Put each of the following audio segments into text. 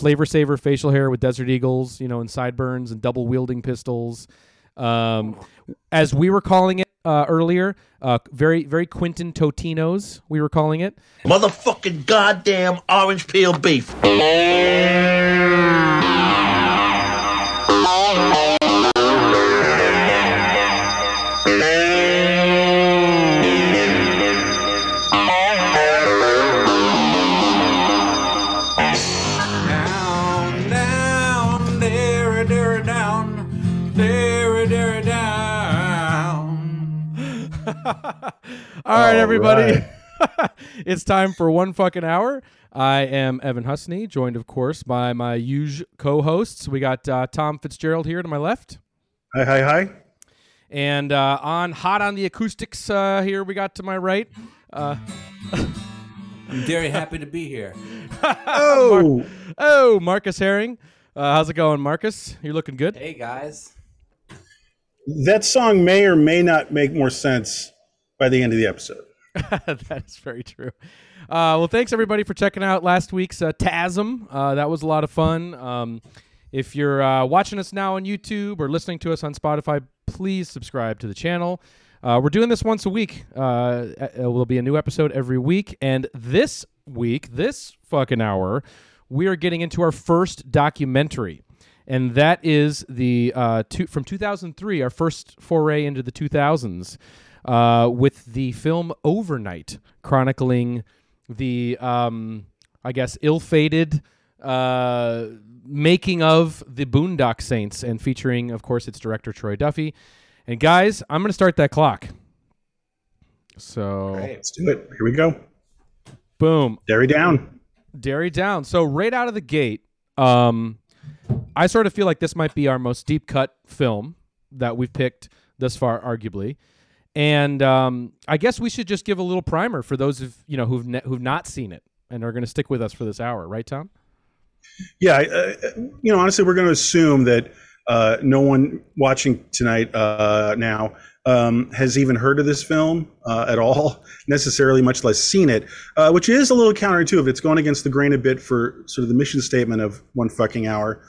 flavor saver facial hair with Desert Eagles, you know, and sideburns and double wielding pistols. Um, as we were calling it uh, earlier, uh, very very Quentin Totinos, we were calling it. Motherfucking goddamn orange peel beef. All right, everybody. it's time for one fucking hour. I am Evan Husney, joined, of course, by my huge co-hosts. We got uh, Tom Fitzgerald here to my left, Hi, hi, hi. and uh, on hot on the acoustics uh, here we got to my right. Uh, I'm very happy to be here. Oh, oh, Marcus Herring. Uh, how's it going, Marcus? You're looking good? Hey guys. that song may or may not make more sense by the end of the episode. that is very true. Uh, well, thanks everybody for checking out last week's uh, TASM. Uh, that was a lot of fun. Um, if you're uh, watching us now on YouTube or listening to us on Spotify, please subscribe to the channel. Uh, we're doing this once a week. Uh, uh, will be a new episode every week, and this week, this fucking hour, we are getting into our first documentary, and that is the two, from 2003, our first foray into the 2000s, uh, with the film Overnight, chronicling the, um, I guess, ill-fated uh, making of the Boondock Saints, and featuring, of course, its director Troy Duffy. And guys, I'm going to start that clock. So, Let's do it. Here we go. boom. Derry down. Dairy down. So right out of the gate, um, I sort of feel like this might be our most deep cut film that we've picked thus far, arguably. And um, I guess we should just give a little primer for those of you know who've ne- who've not seen it and are going to stick with us for this hour, right, Tom? Yeah, uh, you know, honestly, we're going to assume that uh, no one watching tonight uh, now um, has even heard of this film uh, at all, necessarily, much less seen it, uh, which is a little counterintuitive. It's going against the grain a bit for sort of the mission statement of one fucking hour.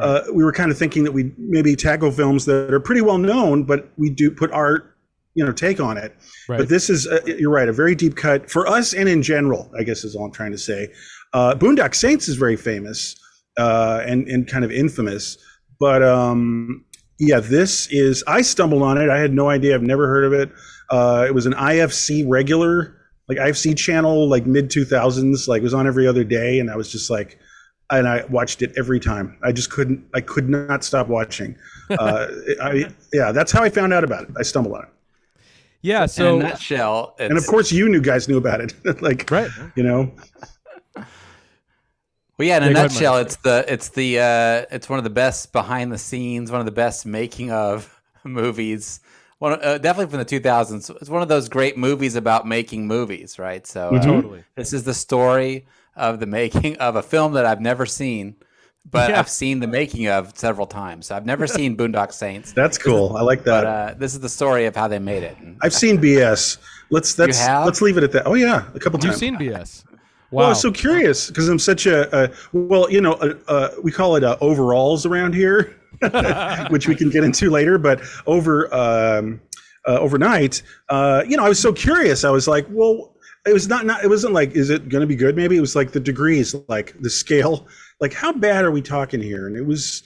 Uh, we were kind of thinking that we maybe tackle films that are pretty well known, but we do put our you know take on it. Right. But this is uh, you're right, a very deep cut for us and in general. I guess is all I'm trying to say. Uh, Boondock Saints is very famous uh, and and kind of infamous, but um, yeah, this is. I stumbled on it. I had no idea. I've never heard of it. Uh, it was an IFC regular, like IFC channel, like mid 2000s. Like it was on every other day, and I was just like, and I watched it every time. I just couldn't. I could not stop watching. Uh, I, yeah, that's how I found out about it. I stumbled on it, Yeah. In So a nutshell, it's, and of course, you new guys knew about it. like, right. you know, Well, yeah, in a Yeah, go ahead, nutshell, it's the it's the uh, it's one of the best behind the scenes, one of the best making of movies. One uh, definitely from the 2000s. It's one of those great movies about making movies, right? So uh, Totally. this is the story of the making of a film that I've never seen, but Yeah. I've seen the making of several times. So I've never seen Boondock Saints, that's cool. I like that. but uh, this is the story of how they made it. I've seen BS. Let's that's have? let's leave it at that. Oh yeah, a couple You've times. seen BS. Well, I Wow. was so curious because I'm such a, a well, you know, uh, uh, we call it uh, overalls around here, which we can get into later. But over um, uh, overnight, uh, you know, I was so curious. I was like, well, it was not not. It wasn't like, is it going to be good? Maybe it was like the degrees, like the scale, like how bad are we talking here? And it was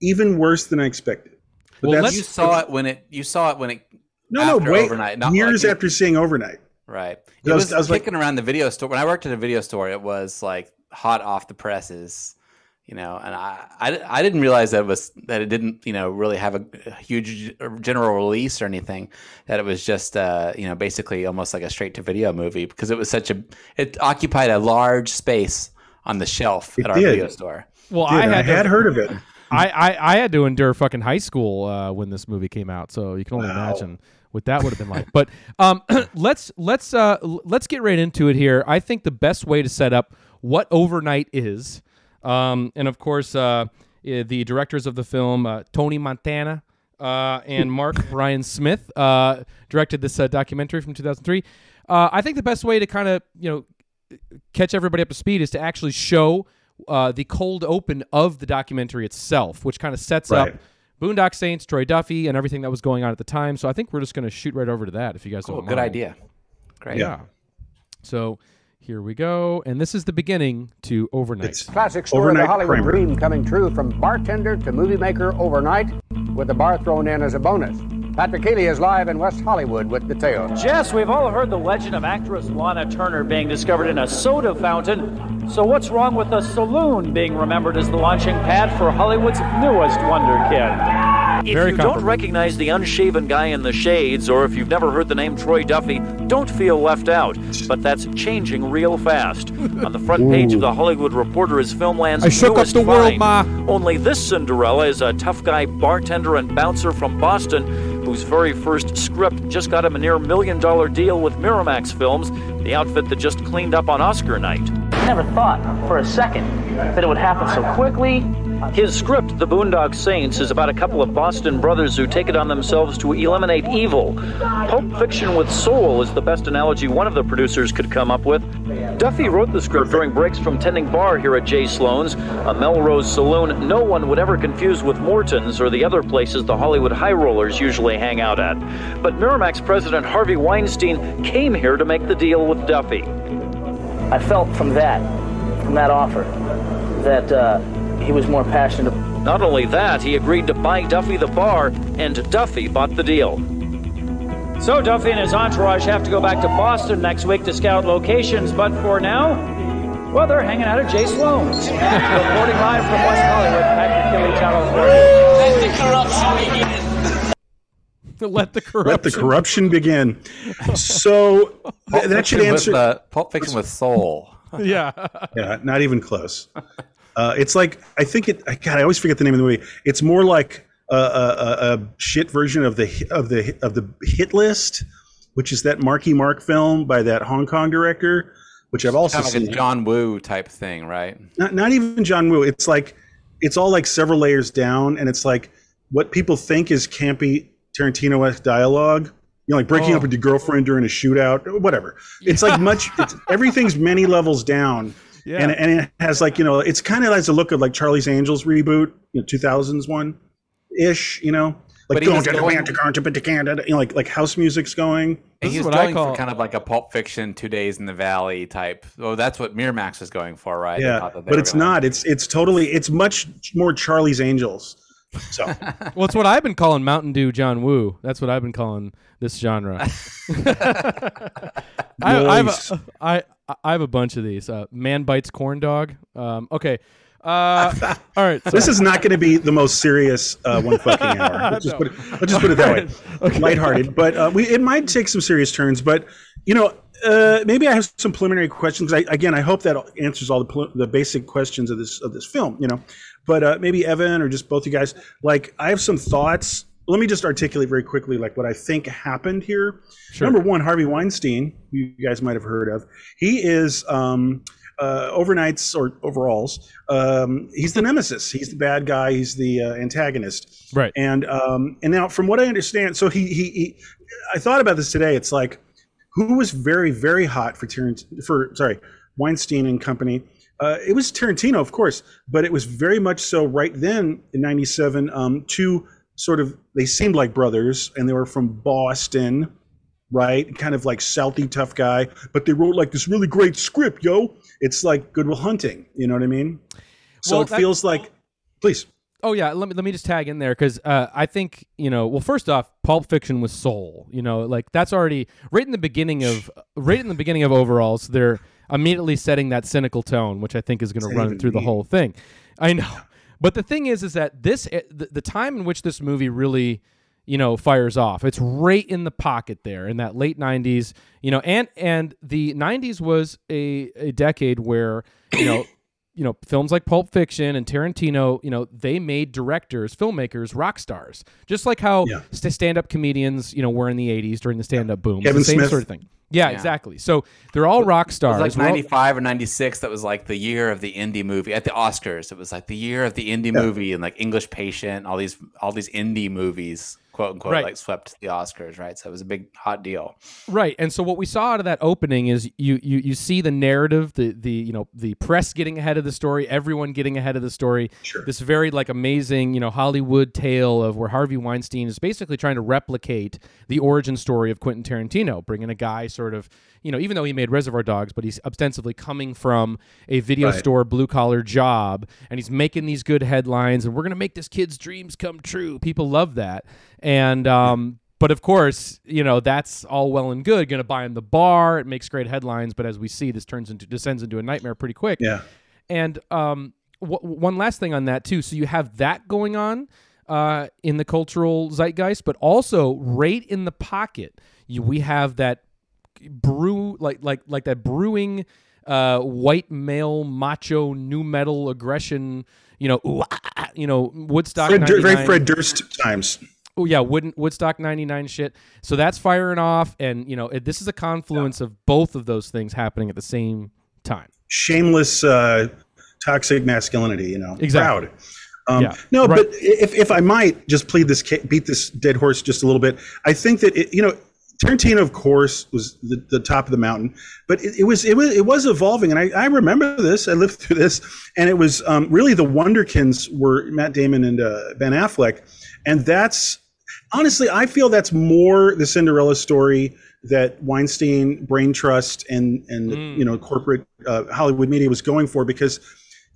even worse than I expected. But Well, you saw it when it you saw it when it no, after no, wait, overnight, not years like- after seeing overnight. Right. I It was- was, I was like- kicking around the video store. When I worked at a video store, it was like hot off the presses, you know. And I, I, I didn't realize that it was that it didn't, you know, really have a, a huge general release or anything. That it was just, uh, you know, basically almost like a straight to video movie because it was such a, it occupied a large space on the shelf It at our did. video store. well, I had, I to- heard of it. I, I, I had to endure fucking high school uh, when this movie came out, so you can only Wow. imagine what that would have been like. But um, let's let's uh, let's get right into it here. I think the best way to set up what overnight is, um, and of course, uh, eh, the directors of the film, uh, Tony Montana uh, and Mark Brian Smith, uh, directed this uh, documentary from 2003. Uh, I think the best way to kind of you know catch everybody up to speed is to actually show uh, the cold open of the documentary itself, which kind of sets Right. up Boondock Saints, Troy Duffy, and everything that was going on at the time. So I think we're just going to shoot right over to that if you guys Cool, don't mind. good idea. Great. Yeah. So here we go, and this is the beginning to overnight. It's Classic story of the Overnight Hollywood Kramer. dream coming true from bartender to movie maker overnight, with the bar thrown in as a bonus. Patrick Healy is live in West Hollywood with details. Jess, we've all heard the legend of actress Lana Turner being discovered in a soda fountain. So what's wrong with the saloon being remembered as the launching pad for Hollywood's newest wonder kid? If Very you don't recognize the unshaven guy in the shades, or if you've never heard the name Troy Duffy, don't feel left out. But that's changing real fast. On the front page of the Hollywood Reporter is Filmland's I shook up newest the world. Ma. Only this Cinderella is a tough guy bartender and bouncer from Boston whose very first script just got him a near million dollar deal with Miramax Films, the outfit that just cleaned up on Oscar night. I never thought for a second that it would happen so quickly. His script, The Boondock Saints, is about a couple of Boston brothers who take it on themselves to eliminate evil. Pulp Fiction with Soul is the best analogy one of the producers could come up with. Duffy wrote the script during breaks from tending bar here at Jay Sloan's, a Melrose saloon no one would ever confuse with Morton's or the other places the Hollywood high rollers usually hang out at. But Miramax president Harvey Weinstein came here to make the deal with Duffy. I felt from that, from that offer, that uh, he was more passionate. Not only that, he agreed to buy Duffy the bar, and Duffy bought the deal. So Duffy and his entourage have to go back to Boston next week to scout locations, but for now, well, they're hanging out at Jay Sloan's. Reporting live from West Hollywood, Patrick Healy, Channel 30. Let the corruption. Let the corruption begin. So th- that should answer. With, uh, Pulp Fiction with soul. yeah. Yeah, not even close. Uh, it's like I think it. God, I always forget the name of the movie. It's more like a, a, a, a shit version of the of the of the hit list, which is that Marky Mark film by that Hong Kong director, which I've also Kind of like seen. a John Woo type thing, right? not not even John Woo. It's like it's all like several layers down, and it's like what people think is campy Tarantino-esque dialogue. You know, like breaking up oh. with your girlfriend during a shootout, whatever. It's like much. It's, everything's many levels down, Yeah. and and it has like you know, it's kind of has a look of like Charlie's Angels reboot, you know, two thousands one, ish. You know, like But he going was to the going- to go to Canada, you know, like like house music's going. This And is he was going call- for kind of like a Pulp Fiction, Two Days in the Valley type. Oh, that's what Miramax was going for, right? Yeah, thought that they but it's gonna- not. It's it's totally. It's much more Charlie's Angels. So. Well, it's what I've been calling Mountain Dew John Woo. That's what I've been calling this genre. I, I, have Nice. a, I, I have a bunch of these. Uh, Man bites corn dog. Um, okay. Uh, all right. So, this is not going to be the most serious uh, one fucking hour. Let's just, put it, let's just put it that way. Lighthearted, but uh, we it might take some serious turns. But you know, uh, maybe I have some preliminary questions. I, again, I hope that answers all the the basic questions of this of this film. You know, but uh, maybe Evan or just both you guys. Like, I have some thoughts. Let me just articulate very quickly, like what I think happened here. Number one, Harvey Weinstein, you guys might have heard of. He is. Um, uh, overnights or overalls. Um, he's the nemesis. He's the bad guy. He's the uh, antagonist. Right. And um, and now, from what I understand, so he, he he I thought about this today. It's like who was very very hot for Tarant for sorry Weinstein and company. Uh, it was Tarantino, of course, but it was very much so right then in '97. Um, two sort of they seemed like brothers, and they were from Boston right? Kind of like Southie tough guy, but they wrote like this really great script, yo. It's like Good Will Hunting, you know what I mean? So Well, it that- feels like, please. Oh yeah, let me let me just tag in there because uh, I think you know. Well, first off, Pulp Fiction was Soul. You know, like that's already right in the beginning of right in the beginning of overalls. They're immediately setting that cynical tone, which I think is going to run through the whole thing. I know, but the thing is, is that this eh, the, the time in which this movie really you know fires off it's right in the pocket there in that late 90s you know and and the 90s was a, a decade where you know you know films like pulp fiction and tarantino you know they made directors filmmakers rock stars. Just like how Yeah. st- stand-up comedians you know were in the 80s during the stand-up boom. Kevin the same Smith. sort of thing. Yeah, exactly. So they're all rock It stars was like We're all- 95 or 96 that was like the year of the indie movie at the Oscars. It was like the year of the indie movie and like English Patient, all these all these indie movies, quote unquote Right. like swept the Oscars, right? So it was a big hot deal. Right, and so what we saw out of that opening is you you you see the narrative, the the you know the press getting ahead of the story, everyone getting ahead of the story. Sure. This very like amazing you know Hollywood tale of where Harvey Weinstein is basically trying to replicate the origin story of Quentin Tarantino, bringing a guy sort of you know even though he made Reservoir Dogs, but he's ostensibly coming from a video Right. store blue collar job, and he's making these good headlines, and we're gonna make this kid's dreams come true. People love that, and um. But of course, you know that's all well and good. Going to buy him the bar. It makes great headlines. But as we see, this turns into descends into a nightmare pretty quick. Yeah. And um, w- one last thing on that too. So you have that going on uh, in the cultural zeitgeist, but also right in the pocket, you, we have that brew like like like that brewing uh, white male macho nu metal aggression. You know, ooh, ah, ah, you know Woodstock. Fred, Dur- very Fred Durst times. Oh yeah, Wood, Woodstock '99 shit. So that's firing off, and you know it, this is a confluence of both of those things happening at the same time. Shameless, uh, toxic masculinity. You know, Exactly. proud. Um, Yeah. No, Right. but if, if I might just plead this, beat this dead horse just a little bit, I think that it, you know, Tarantino, of course, was the, the top of the mountain, but it, it was it was it was evolving, and I, I remember this. I lived through this, and it was um, really the Wonderkins were Matt Damon and uh, Ben Affleck, and that's honestly, I feel that's more the Cinderella story that Weinstein, Brain Trust, and and you know corporate uh, Hollywood media was going for because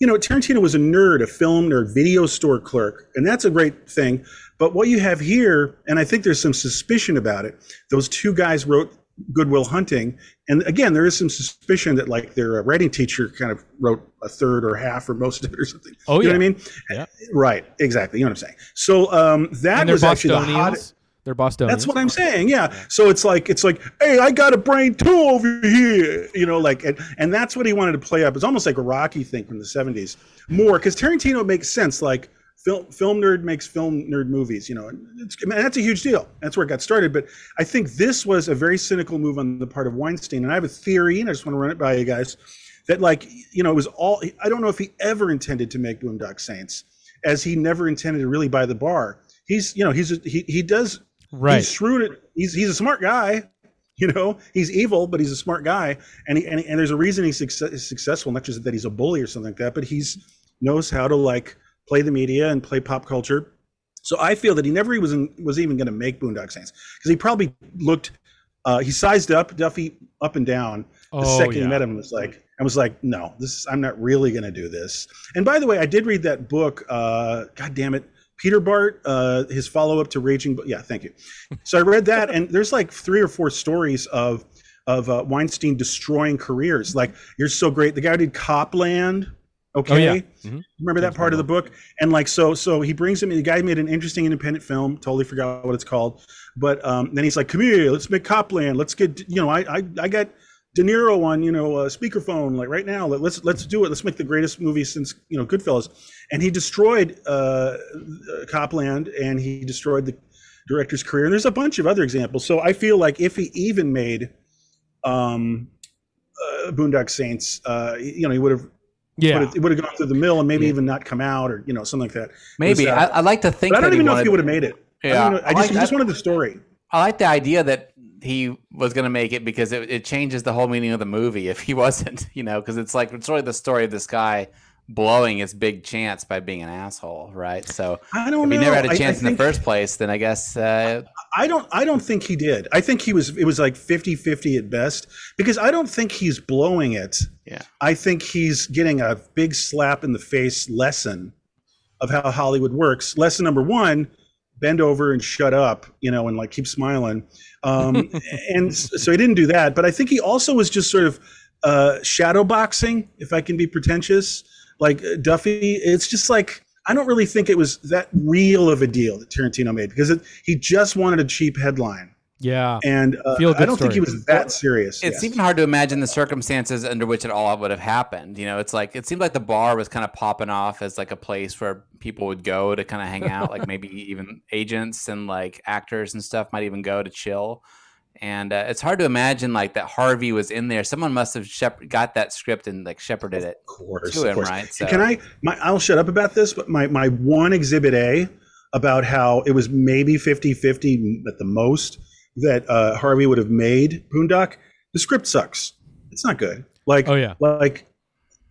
you know Tarantino was a nerd, a film nerd, video store clerk, and that's a great thing. But what you have here, and I think there's some suspicion about it. Those two guys wrote Good Will Hunting, and again, there is some suspicion that like their uh, writing teacher kind of wrote a third or half or most of it or something. Oh, you know yeah. what I mean? Yeah. Right, exactly. You know what I'm saying. So um, that was actually the hottest. They're Bostonians. That's what I'm saying. Yeah. So it's like it's like, hey, I got a brain too over here. You know, like and, and that's what he wanted to play up. It's almost like a Rocky thing from the 70s. More because Tarantino makes sense. Like film film nerd makes film nerd movies. You know, and it's I mean, that's a huge deal. That's where it got started. But I think this was a very cynical move on the part of Weinstein. And I have a theory, and I just want to run it by you guys. That like you know it was all. I don't know if he ever intended to make Boondock Saints, as he never intended to really buy the bar. He's you know he's he he does Right. He's shrewd. He's he's a smart guy. You know, he's evil, but he's a smart guy, and he, and, and there's a reason he's success, successful. Not just that he's a bully or something like that, but he's knows how to like play the media and play pop culture. So I feel that he never was in, was even going to make Boondock Saints because he probably looked. Uh, he sized up Duffy up and down the Oh, second yeah. he met him. and Was like I was like, no, this is, I'm not really going to do this. And by the way, I did read that book. Uh, God damn it, Peter Bart, uh, his follow up to Raging. Bull- Yeah, thank you. So I read that, and there's like three or four stories of of uh, Weinstein destroying careers. Like you're so great. The guy who did Copland. Okay, Oh, yeah. Mhm. remember that part of the book? And like so, so he brings him. The guy made an interesting independent film. Totally forgot what it's called. But um, then he's like, "Come here, let's make Copland. Let's get you know, I I, I got De Niro on you know uh, speakerphone like right now. Let, let's let's do it. Let's make the greatest movie since you know Goodfellas." And he destroyed uh, uh, Copland, and he destroyed the director's career. And there's a bunch of other examples. So I feel like if he even made um, uh, Boondock Saints, uh, you know, he would have Yeah. would have, it would have gone through the mill and maybe Yeah. even not come out or you know something like that. Maybe I, uh, I like to think. but I don't even know if he would have made it. I, Yeah, don't know. I, I just, like- I just wanted the story. I like the idea that he was going to make it because it, it changes the whole meaning of the movie if he wasn't, you know, because it's like it's really the story of this guy blowing his big chance by being an asshole, right? So I don't if know. he never had a chance in the first place, then I guess uh, I don't I don't think he did. I think he was it was like 50-50 at best because I don't think he's blowing it. Yeah. I think he's getting a big slap in the face lesson of how Hollywood works. Lesson number 1, bend over and shut up, you know, and like keep smiling. Um and so he didn't do that, but I think he also was just sort of uh shadow boxing if I can be pretentious. Like uh, Duffy, it's just like I don't really think it was that real of a deal that Tarantino made because it, he just wanted a cheap headline, yeah. and uh, Feel-good I don't think he was that serious. it's yes. even hard to imagine the circumstances under which it all would have happened. You know, it's like it seemed like the bar was kind of popping off as like a place where people would go to kind of hang out, like maybe even agents and like actors and stuff might even go to chill. And uh, it's hard to imagine like that Harvey was in there. Someone must have shep- got that script and like shepherded it Of course, to of him, course. right? So Can I? My, I'll shut up about this, but my my one exhibit A about how it was maybe 50-50 at the most that uh, Harvey would have made Boondock. The script sucks. It's not good. Like Oh, yeah. like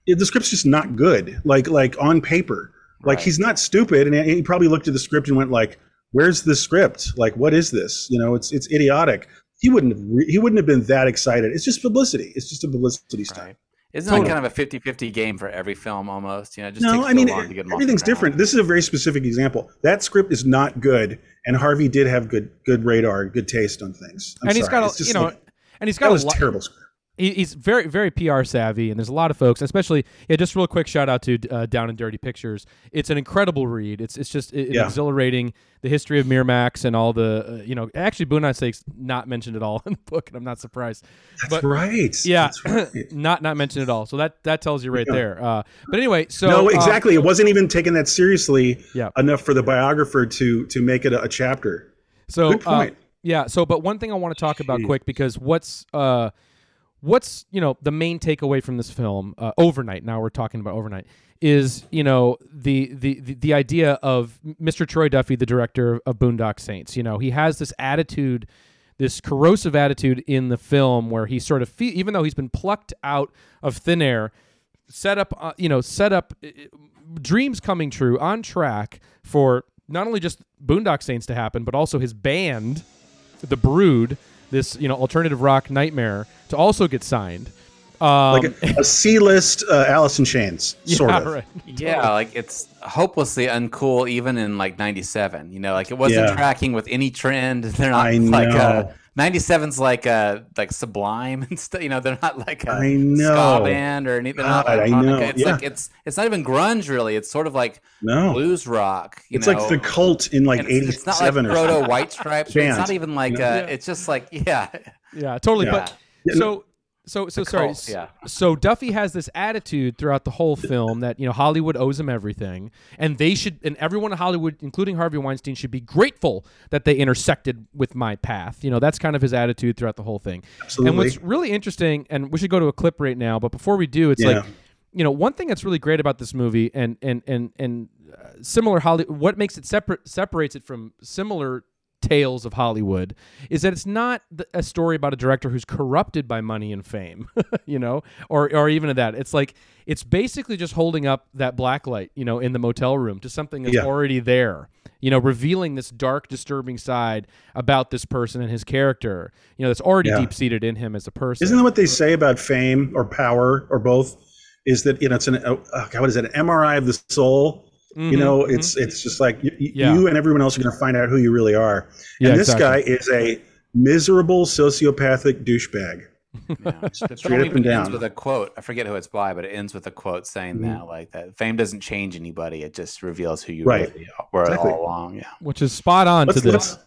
it- the script's just not good. Like like on paper. Like Right. he's not stupid, and he probably looked at the script and went like, "Where's the script? Like, what is this? You know, it's it's idiotic." He wouldn't have re- he wouldn't have been that excited. It's just publicity. It's just a publicity stunt. Right. Isn't that kind of a 50-50 game for every film almost? You know, it just No, takes I so mean long to get them off the everything's different. This is a very specific example. That script is not good, and Harvey did have good good radar, good taste on things. I'm and he's got a, you know, like- and he's that got was a lot. terrible script. He, he's very very PR savvy, and there's a lot of folks, especially yeah. Just real quick shout out to uh, Down and Dirty Pictures. It's an incredible read. It's it's just it, Yeah. exhilarating. The history of Miramax and all the uh, you know actually Boondock Saints not mentioned at all in the book, and I'm not surprised. That's but right. yeah, That's right. not not mentioned at all. So that that tells you right Yeah. there. Uh, but anyway, so no, uh, exactly. it wasn't even taken that seriously Yeah. enough for the biographer to to make it a, a chapter. So Good point. Uh, yeah. So, but one thing I want to talk about Jeez. quick because what's uh, what's you know the main takeaway from this film uh, overnight. Now we're talking about overnight is you know the the the, the idea of Mr. Troy Duffy, the director of Boondock Saints. You know he has this attitude. This corrosive attitude in the film, where he sort of, fe- even though he's been plucked out of thin air, set up, uh, you know, set up uh, dreams coming true on track for not only just Boondock Saints to happen, but also his band, The Brood, this you know alternative rock nightmare, to also get signed. Um, Like a, a C-list uh, Alice in Chains, sort yeah, of. right. Yeah, like it's hopelessly uncool even in like 97. You know, like it wasn't Yeah. tracking with any trend. They're not I like uh know. 97's like uh like Sublime and stuff. You know, they're not like a I know. ska band or anything. They're not God, I electronica. know, It's yeah. like it's it's not even grunge really. It's sort of like No, blues rock. You it's know? like the cult in like And it's, it's not like or proto White Stripes. It's not even like you know? uh, it's just like yeah, Yeah, totally. Yeah. But Yeah, so so so sorry. cult, yeah. So Duffy has this attitude throughout the whole film that you know Hollywood owes him everything, and they should, and everyone in Hollywood, including Harvey Weinstein, should be grateful that they intersected with my path. You know, that's kind of his attitude throughout the whole thing. Absolutely. And what's really interesting, and we should go to a clip right now, but before we do, it's Yeah. like you know one thing that's really great about this movie and and and and uh, similar Holly what makes it separate separates it from similar tales of Hollywood is that it's not a story about a director who's corrupted by money and fame you know or or even that it's like it's basically just holding up that black light you know in the motel room to something that's Yeah. already there you know revealing this dark disturbing side about this person and his character you know that's already Yeah. deep seated in him as a person Isn't that what they say about fame or power or both? Is that you know it's an uh, uh, what is it an MRI of the soul? You know, it's it's just like you, Mm-hmm, Yeah. you and everyone else are going to find out who you really are. And Yeah, this exactly. guy is a miserable sociopathic douchebag. Yeah. Straight up even and ends down. with a quote. I forget who it's by, but it ends with a quote saying Mhm. that like that fame doesn't change anybody. It just reveals who you Right. really were Exactly. all along. Yeah. which is spot on Let's- to this let's-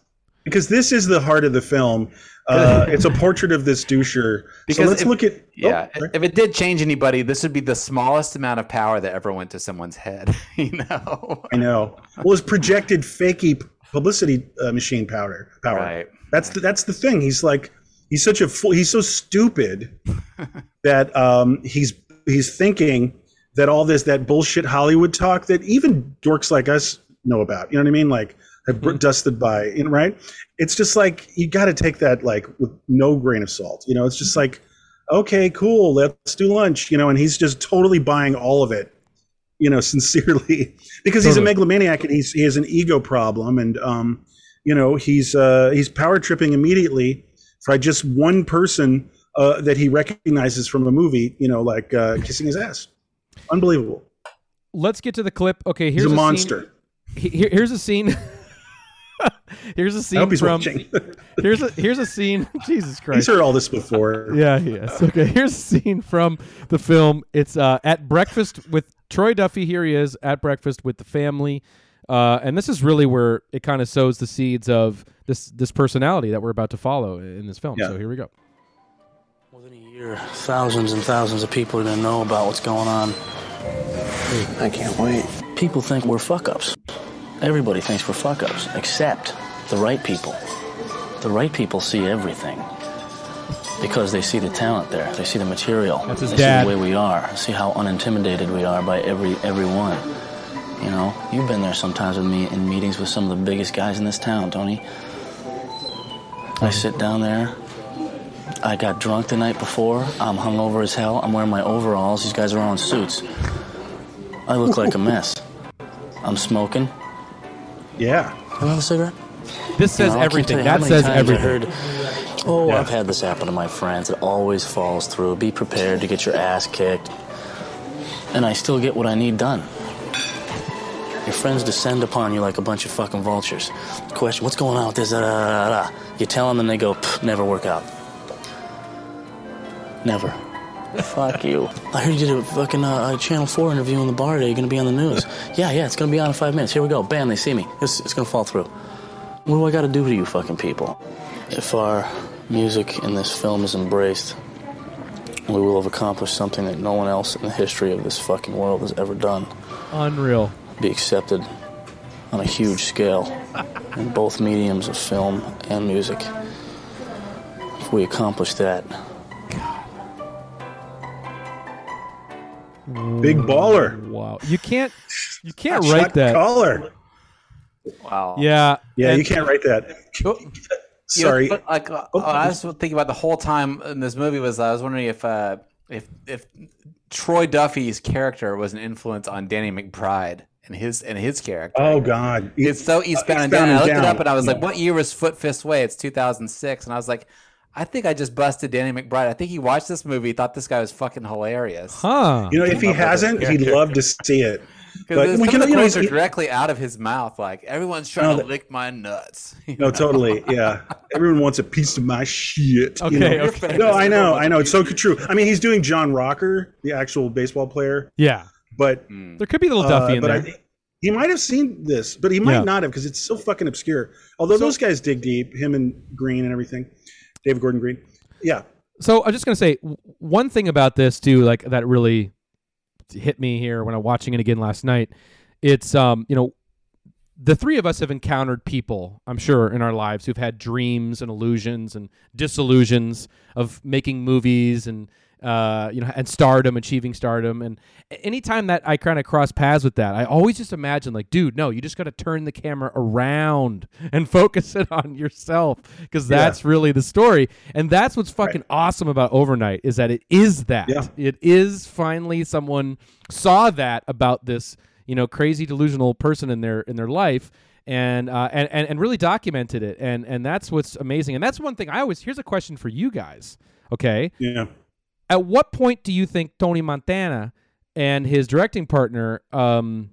because this is the heart of the film. Uh, it's a portrait of this doucher. so let's if- look at oh, Yeah. if it did change anybody, this would be the smallest amount of power that ever went to someone's head. you know. I know. Well, it's projected fakey publicity uh, machine powder power. Right. That's the, that's the thing. He's like he's such a fool. He's so stupid that um, he's he's thinking that all this that bullshit Hollywood talk that even dorks like us know about. You know what I mean? Like br- dusted by. You know, right? It's just like you got to take that like with no grain of salt. You know, it's just like okay, cool, let's do lunch. You know, and he's just totally buying all of it. You know, sincerely, because he's a megalomaniac and he's he has an ego problem and um, you know he's uh, he's power tripping immediately by just one person uh, that he recognizes from a movie. You know, like uh, kissing his ass. Unbelievable. let's get to the clip okay here's He's a scene- monster. he- here- here's a scene here's a scene hope he's from watching. here's a here's a scene jesus Christ. he's heard all this before. yeah yes okay here's a scene from the film it's uh, at breakfast with troy duffy here he is at breakfast with the family uh, and this is really where it kind of sows the seeds of this this personality that we're about to follow in this film Yeah. so here we go Within a year, thousands and thousands of people are going to know about what's going on. I can't wait. People think we're fuck ups. Everybody thinks we're fuck ups, except the right people. The right people see everything because they see the talent there. They see the material. That's his they dad. see the way we are. See how unintimidated we are by every everyone. You know, You've been there sometimes with me in meetings with some of the biggest guys in this town, Tony. I mm-hmm. sit down there. I got drunk the night before. I'm hungover as hell. I'm wearing my overalls. These guys are all in suits. I look like a mess. I'm smoking. Yeah. You have a cigarette? This says You know, everything. tell you how That says everything. heard, oh, I've had this happen to my friends. It always falls through. Be prepared to get your ass kicked. And I still get what I need done. Your friends descend upon you like a bunch of fucking vultures. Question, what's going on with this? Da, da, da, da, da. You tell them and they go, "Pff, never work out. Never. Fuck you. I heard you did a fucking uh, Channel 4 interview in the bar today. You're going to be on the news. yeah, yeah, it's going to be on in five minutes. Here we go. Bam, they see me. It's, it's going to fall through. What do I got to do to you fucking people? If our music in this film is embraced, we will have accomplished something that no one else in the history of this fucking world has ever done. Unreal. Be accepted on a huge scale in both mediums of film and music. If we accomplish that, Big baller. Wow. You can't you can't Shot write that. Caller. Wow. Yeah. Yeah, and- you can't write that. You know, Sorry. but, like uh, I was thinking about the whole time in this movie was I was wondering if uh, if if Troy Duffy's character was an influence on Danny McBride and his and his character. Oh God. It's so Eastbound and Eastbound Down. I looked it up and I was like, "What year was Foot Fist Way?" It's 2006, and I was like, "I think I just busted Danny McBride. I think he watched this movie, thought this guy was fucking hilarious." Huh. You know, if he hasn't, he'd love to see it. But Because we can, of the you know, are directly out of his mouth, like everyone's trying No, to lick my nuts. No, totally. Yeah. Everyone wants a piece of my shit. you Okay, know? okay. No, I know. I know. It's so true. I mean, he's doing John Rocker, the actual baseball player, Yeah. but There could be a little uh, Duffy in but there. I he might have seen this, but he might Yeah. not have because it's so fucking obscure. Although those guys dig deep, him and Green and everything, David Gordon Green. Yeah. So I'm just gonna say one thing about this too, like that really hit me here when I'm watching it again last night. It's um, you know, the three of us have encountered people, I'm sure, in our lives who've had dreams and illusions and disillusions of making movies and uh, you know, and stardom, achieving stardom, and anytime that I kind of cross paths with that, I always just imagine like, dude, no, you just got to turn the camera around and focus it on yourself because Yeah. that's really the story, and that's what's fucking awesome about Overnight is that it is that. Yeah. it is finally someone saw that about this you know crazy delusional person in their in their life and uh, and, and and really documented it. And and that's what's amazing. And that's one thing I always here's a question for you guys okay? Yeah. At what point do you think Tony Montana and his directing partner um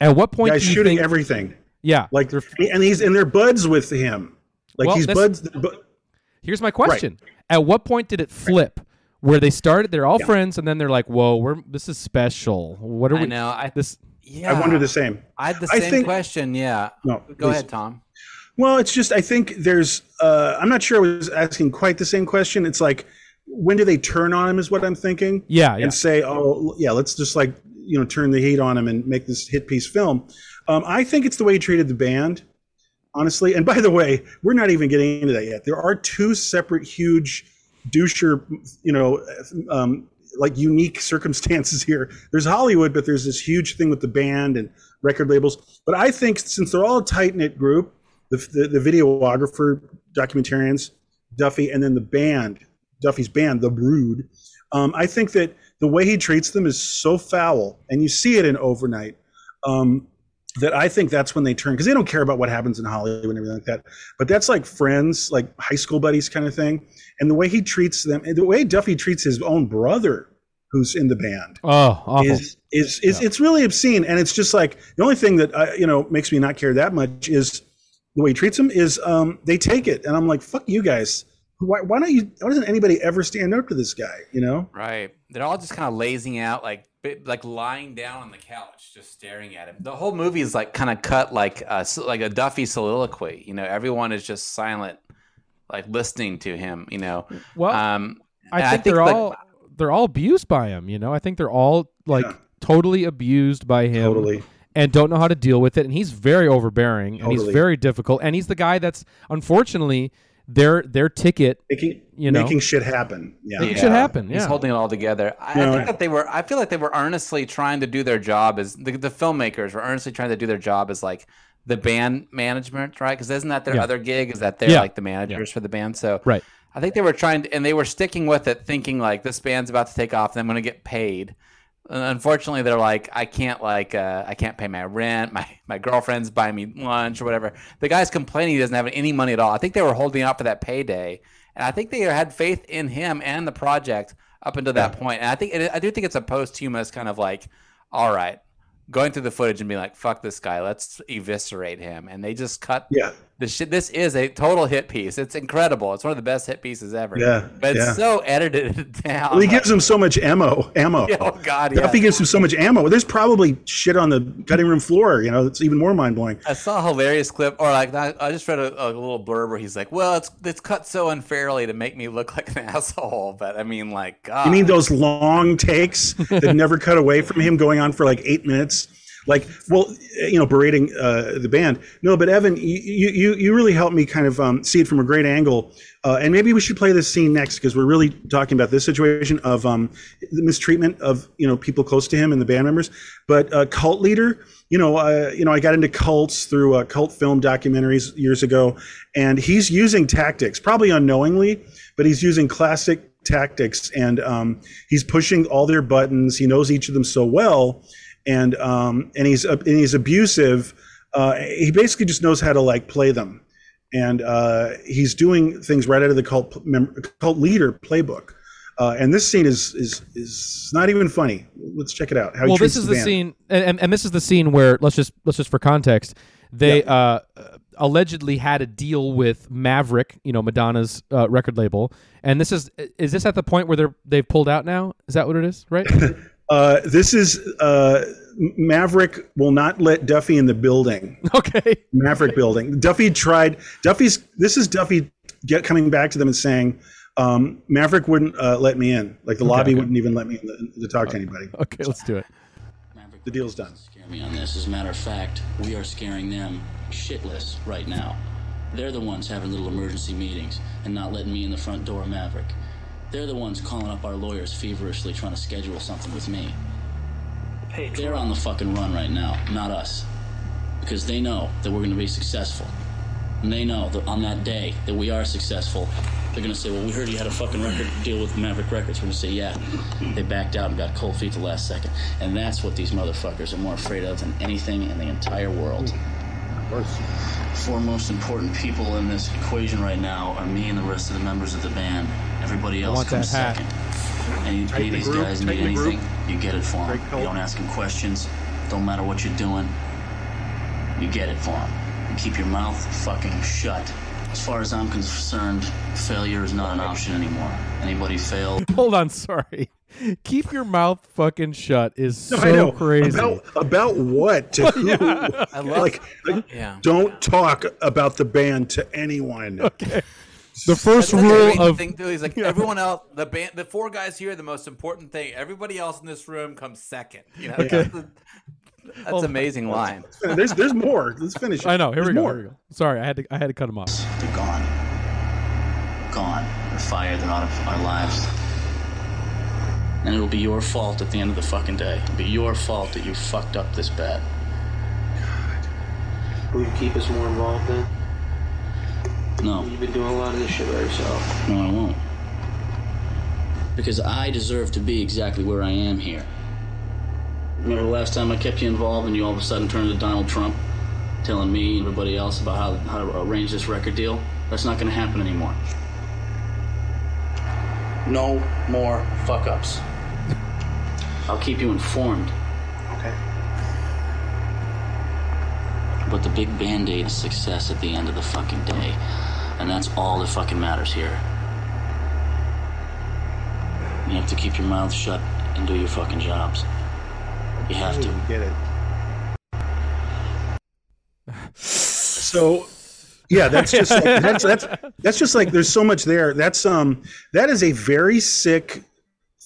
at what point Guys shooting think everything. yeah Like, they're, and he's and they're buds with him. Like Well, he's buds. bu- Here's my question: At what point did it flip? Where they started, they're all friends, and then they're like, "Whoa, we're this is special. What are I we?" know. I this yeah. I wonder the same. I had the I same think- question. Yeah. No, Go please. ahead, Tom. Well, it's just I think there's. Uh, I'm not sure I was asking quite the same question. It's like when do they turn on him? Is what I'm thinking. Yeah, yeah. And say, oh yeah, let's just like you know turn the heat on him and make this hit piece film. Um, I think it's the way he treated the band, honestly. And by the way, we're not even getting into that yet. There are two separate huge doucher, you know, um, like unique circumstances here. There's Hollywood, but there's this huge thing with the band and record labels. But I think since they're all a tight knit group, the, the the videographer, documentarians, Duffy, and then the band, Duffy's band, The Brood. Um, I think that the way he treats them is so foul, and you see it in Overnight. Um, that I think that's when they turn because they don't care about what happens in Hollywood and everything like that. But that's like friends, like high school buddies kind of thing. And the way he treats them, and the way Duffy treats his own brother, who's in the band, oh, awful. is is, is it's really obscene. And it's just like the only thing that uh, you know makes me not care that much is the way he treats them. Is um, they take it, and I'm like, fuck you guys. Why, why don't you? Why doesn't anybody ever stand up to this guy? You know? Right. They're all just kind of lazing out, like like lying down on the couch, just staring at him. The whole movie is like kind of cut like a, s- like a Duffy soliloquy. You know, everyone is just silent, like listening to him. You know. Well, um, I and think, they're like, all they're all abused by him. You know, I think they're all like totally abused by him. Totally. And don't know how to deal with it, and he's very overbearing, and he's very difficult, and he's the guy that's unfortunately their their ticket. Making You know. making shit happen. Yeah. Making shit happen. He's holding it all together. I, No, I I- think that they were. I feel like they were earnestly trying to do their job as the, the filmmakers were earnestly trying to do their job as like the band management, right? Because isn't that their Yeah. other gig? Is that they're Yeah. like the managers for the band? So Right. I think they were trying, to, and they were sticking with it, thinking like this band's about to take off, and I'm going to get paid. And unfortunately, they're like, I can't like, uh, I can't pay my rent. My my girlfriend's buying me lunch or whatever. The guy's complaining he doesn't have any money at all. I think they were holding out for that payday, and I think they had faith in him and the project up until that point. And I think it, I do think it's a posthumous kind of like, all right, going through the footage and being like, fuck this guy, let's eviscerate him. And they just cut Yeah. Shit. This is a total hit piece. It's incredible. It's one of the best hit pieces ever. Yeah, but it's yeah. so edited down. Well, he gives him so much ammo. Ammo. Oh God, yeah. Duffy gives him so much ammo. There's probably shit on the cutting room floor. You know, it's even more mind blowing. I saw a hilarious clip, or like I I just read a, a little blurb where he's like, "Well, it's it's cut so unfairly to make me look like an asshole." But I mean, like, God, You mean those long takes that never cut away from him going on for like eight minutes? Like, well, you know, berating uh, the band. No, but Evan, you you you really helped me kind of um, see it from a great angle. Uh, and maybe we should play this scene next because we're really talking about this situation of um, the mistreatment of you know people close to him and the band members. But uh, cult leader, you know, uh, you know, I got into cults through uh, cult film documentaries years ago, and he's using tactics, probably unknowingly, but he's using classic tactics, and um, he's pushing all their buttons. He knows each of them so well, and um, and he's and he's abusive. Uh, he basically just knows how to like play them and uh, he's doing things right out of the cult mem- cult leader playbook. Uh, and this scene is is is not even funny. Let's check it out. How well, this is the band. scene, and, and, and this is the scene where let's just let's just for context, they uh, allegedly had a deal with Maverick, you know, Madonna's uh, record label, and this is is this at the point where they're they've pulled out now? Is that what it is? Right? Uh, this is uh, Maverick will not let Duffy in the building. Okay. Maverick building. Duffy tried. Duffy's. This is Duffy get coming back to them and saying, um, Maverick wouldn't uh, let me in. Like the Okay, lobby okay. wouldn't even let me in the, to talk to anybody. Okay, let's do it. Maverick the deal's done. Scare me on this. As a matter of fact, we are scaring them shitless right now. They're the ones having little emergency meetings and not letting me in the front door Maverick. They're the ones calling up our lawyers feverishly trying to schedule something with me. They're on the fucking run right now, not us. Because they know that we're going to be successful. And they know that on that day that we are successful, they're going to say, Well, we heard you had a fucking record deal with Maverick Records. We're going to say, Yeah. They backed out and got cold feet the last second. And that's what these motherfuckers are more afraid of than anything in the entire world. Four most important people in this equation right now are me and the rest of the members of the band. Everybody else comes second. Any Tighten of these group, guys need the anything, you get it for them. You don't ask them questions. Don't matter what you're doing. You get it for them. And keep your mouth fucking shut. As far as I'm concerned, failure is not an option anymore. Anybody failed, Hold on, sorry. Keep your mouth fucking shut is so I know. crazy. About, about what? To who? I love. like, like, yeah. don't talk about the band to anyone. Okay. the first That's rule great of thing too. He's like everyone else. The band, the four guys here, the most important thing. Everybody else in this room comes second. You know, Okay. that's, a- that's oh an amazing line. There's there's more. Let's finish. it. I know. Here we go. more. Here we go. Sorry, I had to I had to cut him off. they're gone. Gone. They're fired. They're out of our lives. And it'll be your fault at the end of the fucking day. It'll be your fault that you fucked up this bad. God. Will you keep us more involved then? No. You've been doing a lot of this shit by yourself. No, I won't. Because I deserve to be exactly where I am here. Remember the last time I kept you involved and you all of a sudden turned to Donald Trump, telling me and everybody else about how, how to arrange this record deal? That's not going to happen anymore. No more fuck ups. I'll keep you informed. Okay. But the big band aid is success at the end of the fucking day. And that's all that fucking matters here. You have to keep your mouth shut and do your fucking jobs. You have to. Get it. So, yeah, that's just like, that's that's that's just like there's so much there. That's um that is a very sick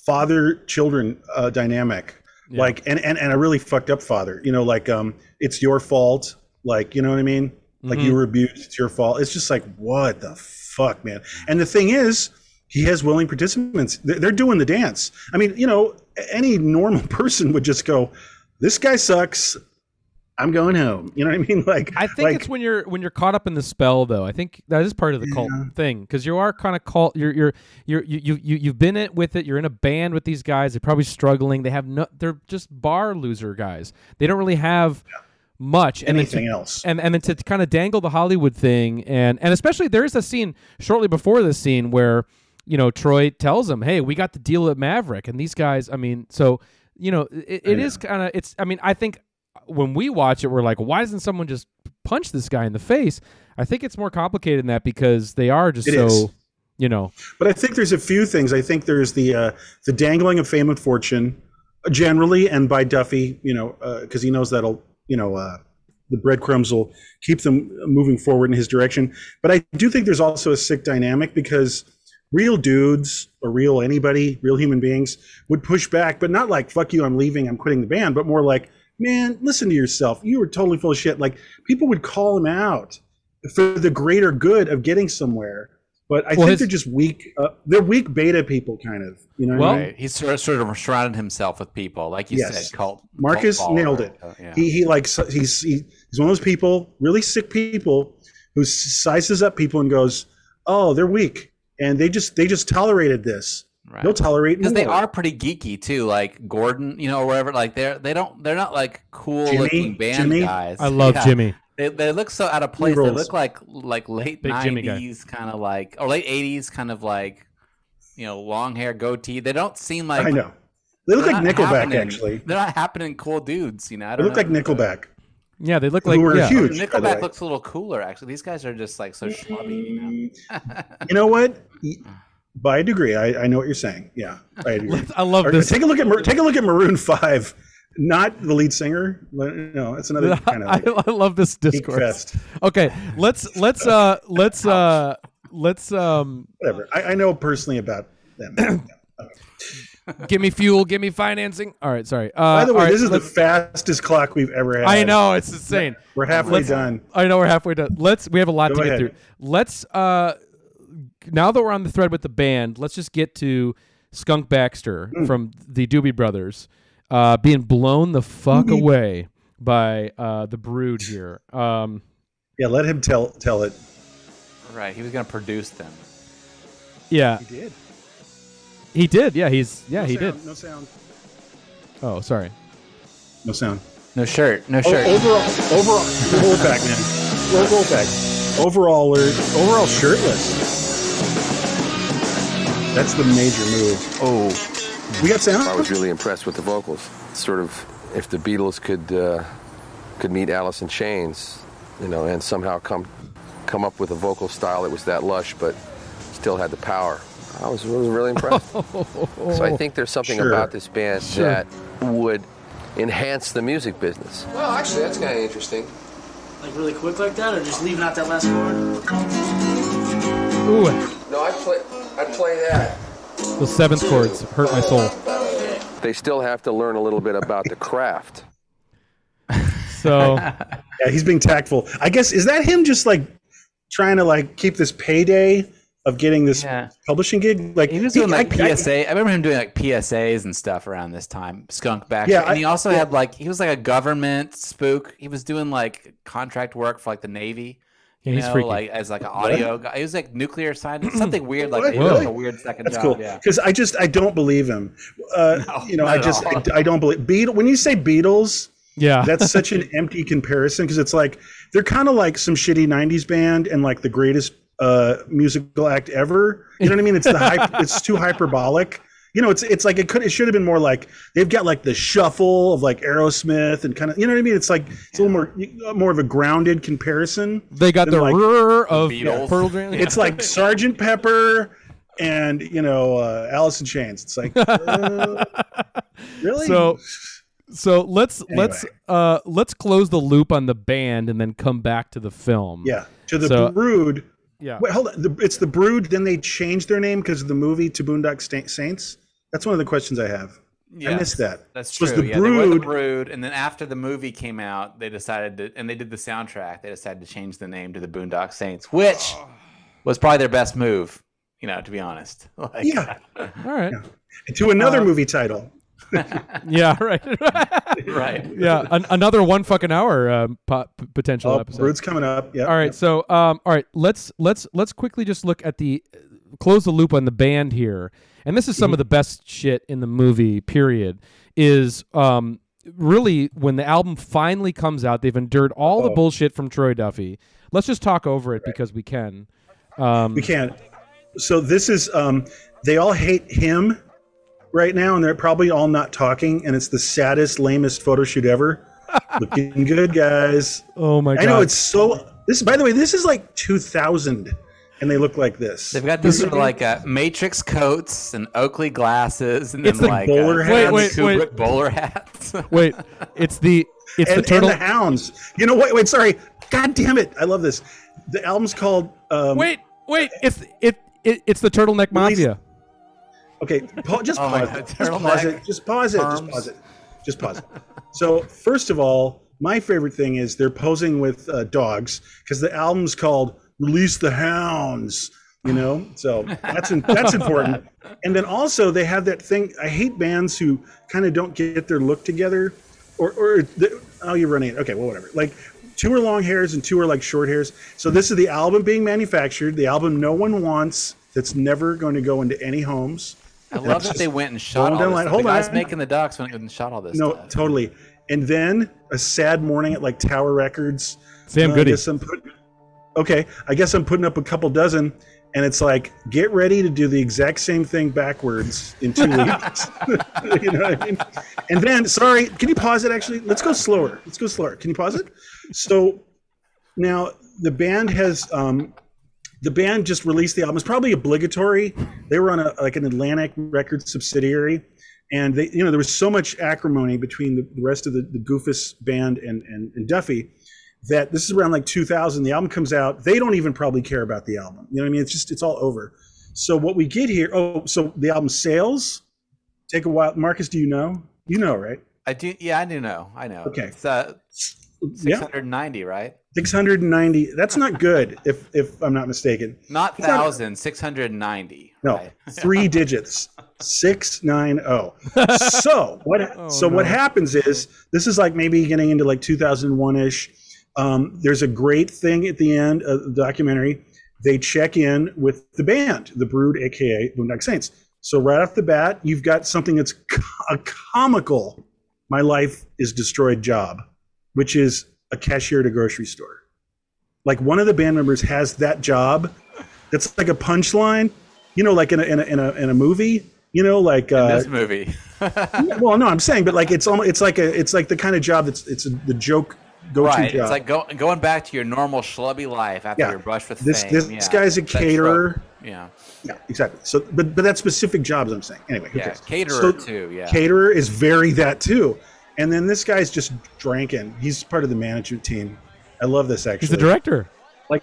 father children uh, dynamic. Like and, and and a really fucked up father. You know, like um it's your fault. Like you know what I mean. Like you were abused. It's your fault. It's just like what the fuck, man. And the thing is, he has willing participants. They're doing the dance. I mean, you know, any normal person would just go, "This guy sucks. I'm going home." You know what I mean? Like, I think like, it's when you're when you're caught up in the spell, though. I think that is part of the cult thing because you are kind of cult. You're you're you're you you you you've been it with it. You're in a band with these guys. They're probably struggling. They have no. They're just bar loser guys. They don't really have much. And to- anything else. and and then to kind of dangle the Hollywood thing, and and especially there is a scene shortly before this scene where you know Troy tells him, "Hey, we got the deal at Maverick," and these guys, I mean, so you know, it, it is kind of it's. I mean, I think when we watch it, we're like, why doesn't someone just punch this guy in the face? I think it's more complicated than that because they are just It so, is. you know, But I think there's a few things. I think there's the uh, the dangling of fame and fortune, uh, generally, and by Duffy, you know, because he knows that'll, you know, uh, the breadcrumbs will keep them moving forward in his direction. But I do think there's also a sick dynamic because real dudes or real anybody, real human beings would push back, but not like "fuck you, I'm leaving, I'm quitting the band," but more like, "Man, listen to yourself. You were totally full of shit." Like people would call him out for the greater good of getting somewhere. But I Well, think his- they're just weak. Uh, they're weak beta people, kind of. You know. what I Well, mean? He's sort of, sort of surrounded himself with people, like you Yes. said, cult. Marcus cult nailed it. Uh, yeah. He he like he's he, he's one of those people, really sick people, who sizes up people and goes, "Oh, they're weak," and they just they just tolerated this. Right. They'll tolerate because more. they are pretty geeky too, like Gordon, you know, or whatever. Like they're they don't they're not like cool Jimmy? looking band Jimmy? guys. I love Yeah. Jimmy. They, they look so out of place. They look like like late Big Jimmy nineties, kind of like or late eighties, kind of like you know, long hair, goatee. They don't seem like I know. They look like Nickelback, happening- actually. They're not happening cool dudes, you know. I They don't look like know. Nickelback. yeah, they look Who like were yeah. huge. Nickelback looks a little cooler, actually. These guys are just like so schlubby, you know. You know what? By a degree, I, I know what you're saying. Yeah, by a degree. I love Or this. Take a look at take a look at Maroon Five, not the lead singer. No, it's another kind of I, like I love this discourse. Okay, let's let's uh let's uh let's um Whatever. I, I know personally about them. Give me fuel, give me financing. All right, sorry. Uh, By the way, right, this is the fastest clock we've ever had. I know it's insane. We're halfway Let's- done. I know we're halfway done. Let's. We have a lot Go to get through. Let's. uh Now that we're on the thread with the band, let's just get to Skunk Baxter Hmm. from the Doobie Brothers, uh, being blown the fuck away by uh the Brood here. Um, Yeah, let him tell tell it. Right. He was gonna produce them. yeah, He did. he did. Yeah, he's yeah No he sound, did. No sound. Oh, sorry. No sound. No shirt. No Oh, shirt. overall, overall, roll back, man. Roll, roll back. Overall, overall shirtless. That's the major move. Oh, We got sound. I was really impressed with the vocals. Sort of, if the Beatles could uh, could meet Alice in Chains, you know, and somehow come come up with a vocal style that was that lush, but still had the power. I was, was really impressed. so I think there's something Sure. about this band Sure. that would enhance the music business. Well, actually, that's kind of interesting. Like really quick like that, or just leaving out that last chord? Ooh, No, I play. I play that. the seventh chords hurt my soul. They still have to learn a little bit about the craft. So Yeah, he's being tactful. I guess is that him just like trying to like keep this payday of getting this Yeah. publishing gig? Like He was doing like I- I- PSA. I, remember him doing like PSAs and stuff around this time. Skunk back. Yeah, and he I- also yeah. had like he was like a government spook. He was doing like contract work for like the Navy. Yeah, he's know, freaky. like as like an audio guy. He was like nuclear scientist, something weird. Like What? he was like a weird second That's job. cool Yeah. because I just I don't believe him. Uh, you know, I just. I, I don't believe Beatles. When you say Beatles, yeah, that's such an empty comparison because it's like they're kind of like some shitty '90s band and like the greatest uh, musical act ever. You know what I mean? It's the hype. It's too hyperbolic. You know, it's it's like it could it should have been more like they've got like the shuffle of like Aerosmith and kind of you know what I mean. It's like it's a little more more of a grounded comparison. they got the like- roar of Beatles. Pearl Jam. It's like Sergeant Pepper and you know uh, Alice in Chains. It's like uh, really So so let's let's uh let's close the loop on the band and then come back to the film. yeah to the So- Brood. Yeah. Wait, hold on. The, it's the Brood. Then they changed their name because of the movie to Boondock Saints. That's one of the questions I have. I missed that. That's Was true. the yeah, they were the Brood- Brood, and then after the movie came out, they decided to, and they did the soundtrack. They decided to change the name to the Boondock Saints, which was probably their best move. You know, to be honest. Like, Yeah. All right. To another Uh, movie title. Yeah. Right. right. yeah. An- another one fucking hour um, po- potential Oh, episode. Brood's coming up. Yeah. All right, so um, all right, let's let's let's quickly just look at the close the loop on the band here, and this is some of the best shit in the movie. Period. Is um really when the album finally comes out, they've endured all the Oh. bullshit from Troy Duffy. Let's just talk over it because we can. Um, We can't. So this is um they all hate him right now and they're probably all not talking and it's the saddest lamest photo shoot ever. Looking good guys. Oh my god! I know it's so this by the way this is like 2000 and they look like this. They've got these sort of like uh, Matrix coats and Oakley glasses, and It's then like like bowler uh, hats. Wait, Kubrick wait. bowler hats. Wait, it's the it's and, the turtle. and the hounds. You know what? Wait, sorry. God damn it. I love this. The album's called um wait, wait, it's it, it it's the turtleneck mafia. Okay, pa- just Oh pause God, it. Just pause it. Just pause it. Just pause it. Just pause it. So first of all, my favorite thing is they're posing with uh, dogs because the album's called "Release the Hounds." You know, so that's in, that's important. And then also they have that thing. I hate bands who kind of don't get their look together, or or the, oh, you're running it. Okay, well, whatever. Like two are long hairs and two are like short hairs. So this is the album being manufactured. The album no one wants. That's never going to go into any homes. I love that they went and shot Hold all on, this. line- stuff. hold the guys making the ducks went and shot all this. No, stuff. totally. And then a sad morning at like Tower Records. Sam Uh, Goody. I put, okay, I guess I'm putting up a couple dozen, and it's like get ready to do the exact same thing backwards in two weeks. you know what I mean? And then, sorry, can you pause it? Actually, let's go slower. Let's go slower. Can you pause it? So now the band has um, the band just released the album. It's probably obligatory. They were on a like an Atlantic Records subsidiary, and they you know there was so much acrimony between the, the rest of the, the Goofus band and, and and Duffy that this is around like 2000. The album comes out. They don't even probably care about the album. You know what I mean? It's just it's all over. So what we get here? Oh, so the album sales take a while. Marcus, do you know? You know, right? I do. Yeah, I do know. I know. Okay. It's uh, Yeah. 690, right? 690. That's not good, if if I'm not mistaken. Not It's not- thousand, 690. No, right? three digits. Six nine zero. So what? Oh, so what happens is this is like maybe getting into like 2001 ish. Um, there's a great thing at the end of the documentary. They check in with the band, the Brood, aka Boondock Saints. So right off the bat, you've got something that's a comical "My life is destroyed" job, which is a cashier at a grocery store. Like one of the band members has that job. That's like a punchline, you know, like in a in a in a, in a movie. You know, like In uh, this movie. well, no, I'm saying, but like it's almost it's like a it's like the kind of job that's it's a, the joke go-to right. job. It's like go, going back to your normal schlubby life after Yeah. your brush with This- fame. this yeah. guy's a That trope. caterer. Yeah. yeah, exactly. So, but but that's specific jobs. I'm saying anyway. who Yeah. cares? Caterer So, too. Yeah. Caterer is very that too. And then this guy's just drinking. He's part of the management team. I love this actually. He's the director. Like,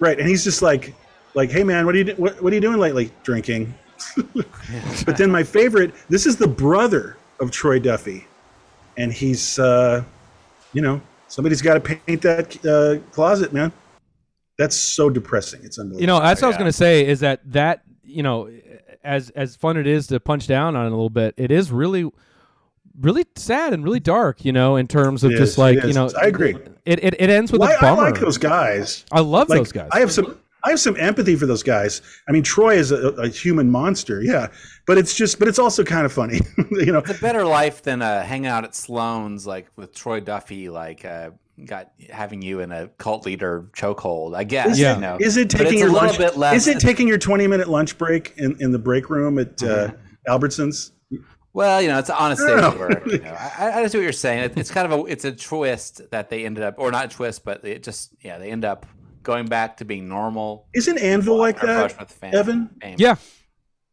right, and he's just like, like, hey man, what are you what, what are you doing lately? Drinking. but then my favorite, this is the brother of Troy Duffy, and he's, uh, you know, somebody's got to paint that uh, closet, man. That's so depressing. It's unbelievable. You know, that's what I was gonna say is that that you know, as as fun it is to punch down on it a little bit, it is really, really sad and really dark. You know, in terms of It just is, like you know, I agree. It it, it ends with Well, a I, I bummer. like those guys. I love Like, those guys. I have some. I have some empathy for those guys. I mean, Troy is a, a human monster, yeah, but it's just, but it's also kind of funny, you know. It's a better life than uh, hanging out at Sloan's, like with Troy Duffy, like uh, got having you in a cult leader chokehold. I guess. Is you know. is it taking your a little lunch? bit less? Is it taking your twenty minute lunch break in, in the break room at uh, Albertsons? Well, you know, it's an honest I state don't work. You know. I, I just see what you're saying. It, it's kind of a it's a twist that they ended up, or not a twist, but it just yeah, they end up going back to being normal. Isn't Anvil like that, with fame. Evan? Fame. yeah,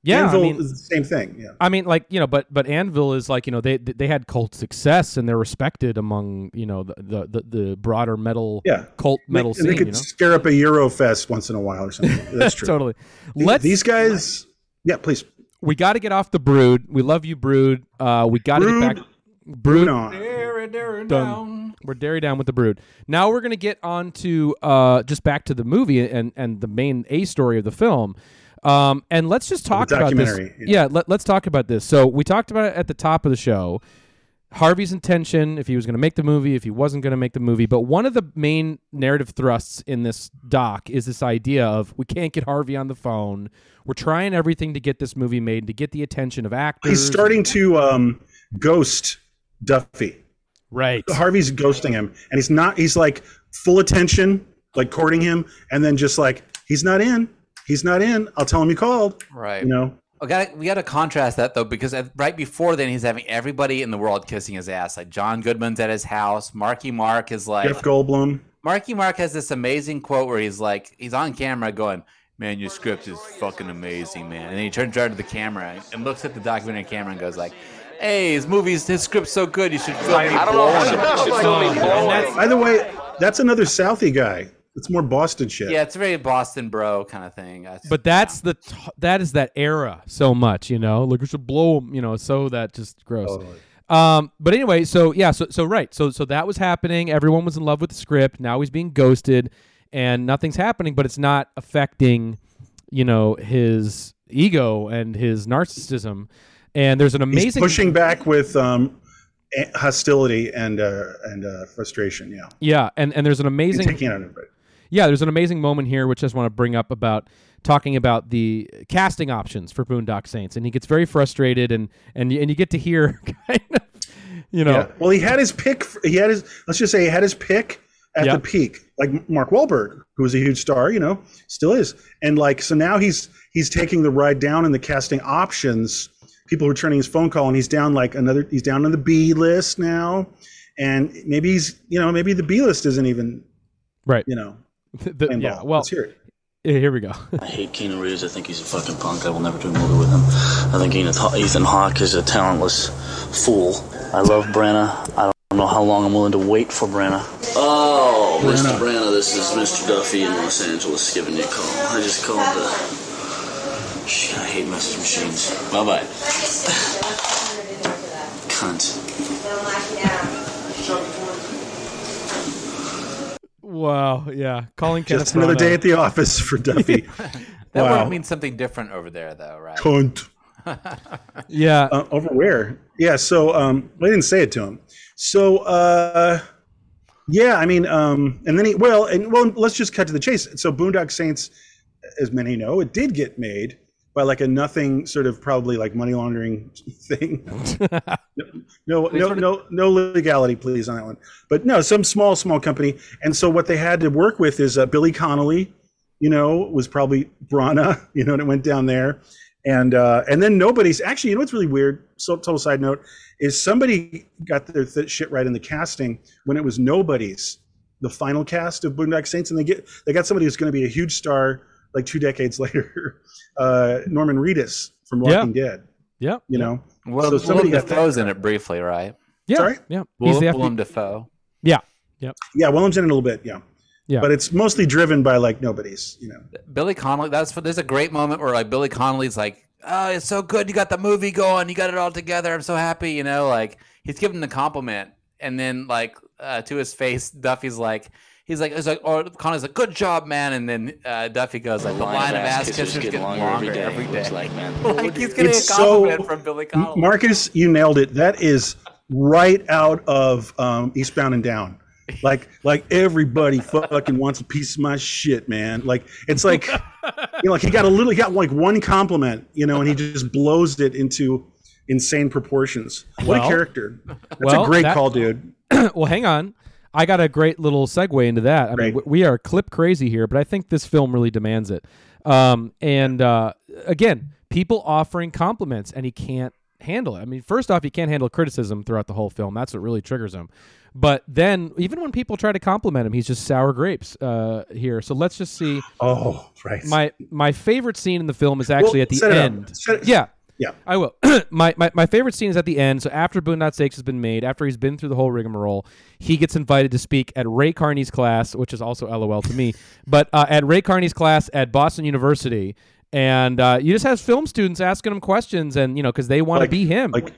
yeah. Anvil I mean, is the same thing. Yeah. I mean, like you know, but but Anvil is like you know they they had cult success and they're respected among you know the the, the, the broader metal Yeah. cult metal and they scene. could You know? scare up a Eurofest once in a while or something. That's true. totally. The- Let's These guys, yeah, please. we got to get off the brood. We love you, brood. Uh, we got to get back. Brood. on. There We're daring down. We're dairy down with the brood. Now we're gonna get on to uh, just back to the movie and and the main A story of the film. Um, and let's just talk about this. documentary, Yeah, let, let's talk about this. So we talked about it at the top of the show. Harvey's intention, if he was going to make the movie, if he wasn't going to make the movie. But one of the main narrative thrusts in this doc is this idea of we can't get Harvey on the phone. We're trying everything to get this movie made to get the attention of actors. He's starting to um, ghost Duffy. Right. Harvey's ghosting him, and he's not. He's like full attention, like courting him, and then just like he's not in. He's not in. I'll tell him you called. Right. You know. We got we got to contrast that though because right before then he's having everybody in the world kissing his ass. Like John Goodman's at his house. Marky Mark is like Jeff Goldblum. Marky Mark has this amazing quote where he's like he's on camera going, "Man, your script is fucking amazing, man." And then he turns right to the camera and looks at the documentary camera and goes like, "Hey, his movies, his script's so good, you should film me I don't know. blowing You should film me blowing. By the way, that's another Southie guy. It's more Boston shit. Yeah, it's a very Boston bro kind of thing. That's- But that's the t- that is that era so much, you know. Like we should blow, you know. So that just gross. Um, but anyway, so yeah, so so right, so so that was happening. Everyone was in love with the script. Now he's being ghosted, and nothing's happening. But it's not affecting, you know, his ego and his narcissism. And there's an amazing He's pushing back with um, hostility and uh, and uh, frustration. Yeah, Yeah, and and there's an amazing taking of everybody. Yeah, there's an amazing moment here, which I just want to bring up about talking about the casting options for Boondock Saints, and he gets very frustrated, and and you- and you get to hear kind of, you know, Yeah. Well, he had his pick. He had his. Let's just say he had his pick at Yep. the peak, like Mark Wahlberg, who was a huge star. You know, still is. And like, so now he's he's taking the ride down in the casting options. People returning his phone call, and he's down like another. He's down on the B list now, and maybe he's you know maybe the B list isn't even right. you know. The- playing yeah, ball. well, Let's hear it. here we go. I hate Keanu Reeves. I think he's a fucking punk. I will never do a movie with him. I think Ethan Ethan Hawke is a talentless fool. I love Branagh. I don't know how long I'm willing to wait for Branagh. Oh, Mr. Branagh, this is Mr. Duffy in Los Angeles giving you a call. I just called the. Shit, I hate message machines. Bye bye. Cunt. wow, yeah, calling Kenneth Just another Branagh. day at the office for Duffy. That wow. would mean something different over there, though, right? Cunt. Yeah, Uh, over where? Yeah. So um, I didn't say it to him. So uh, yeah, I mean, um, and then he well, and well, let's just cut to the chase. So Boondock Saints, as many know, it did get made by like a nothing sort of probably like money laundering thing. no, no, no, no legality, please, on that one. But no, some small, small company. And so what they had to work with is uh, Billy Connolly. You know, was probably Branagh. You know, and it went down there and uh, and then nobody's actually. You know what's really weird? So total side note is somebody got their th- shit right in the casting when it was nobody's the final cast of Boondock Saints, and they get they got somebody who's going to be a huge star like two decades later, uh, Norman Reedus from Yeah. Walking Dead. yeah, You know, Well, So somebody Willem got that Dafoe's in it briefly, right? yeah, Sorry? yeah. He's Willem, the Willem FB- Dafoe. yeah, yep. yeah, Willem's in it a little bit, yeah, Yeah. but it's mostly driven by like nobody's. You know, Billy Connolly. That's for there's a great moment where like Billy Connolly's like, "Oh, it's so good. You got the movie going. You got it all together. I'm so happy." You know, like he's giving the compliment, and then like uh, to his face, Duffy's like. He's like, he's like, or Connolly's like, "Good job, man," and then uh, Duffy goes like, "The line, of ass kissers getting longer, every day." Every day. like, man. like he's getting It's a compliment so- from Billy M- Connolly. Marcus, you nailed it. That is right out of um, Eastbound and Down. Like, like everybody fucking wants a piece of my shit, man. Like, it's like, you know, like he got a little, he got like one compliment, you know, and he just blows it into insane proportions. What Well- a character! That's well, a great that- call, dude. well, hang on. I got a great little segue into that. I mean, we are clip crazy here, but I think this film really demands it. Um, and uh, again, people offering compliments, and he can't handle it. I mean, first off, he can't handle criticism throughout the whole film. That's what really triggers him. But then, even when people try to compliment him, he's just sour grapes uh, here. So let's just see. Oh, right. My my favorite scene in the film is actually Well, at the set it up. end. It- yeah, yeah. I will. my, my my favorite scene is at the end. So after Boondock Saints has been made, after he's been through the whole rigmarole, he gets invited to speak at Ray Carney's class, which is also LOL to me. But uh, at Ray Carney's class at Boston University, and uh, you just have film students asking him questions, and you know because they want to Like- be him. Like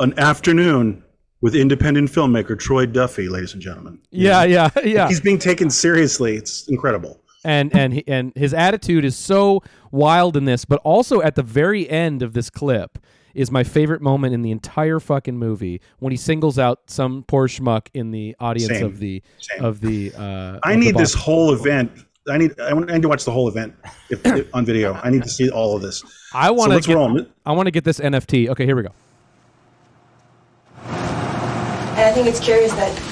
an afternoon with independent filmmaker Troy Duffy, ladies and gentlemen. Yeah, yeah, yeah. He's being taken seriously. It's incredible. And and he, and his attitude is so wild in this, but also at the very end of this clip is my favorite moment in the entire fucking movie when he singles out some poor schmuck in the audience Same. of the Same. of the. Uh, I of the need this whole event. I need. I want- need to watch the whole event if, if- on video. I need to see all of this. I want to let's get. I want to get this NFT. Okay, here we go. And I think it's curious that you would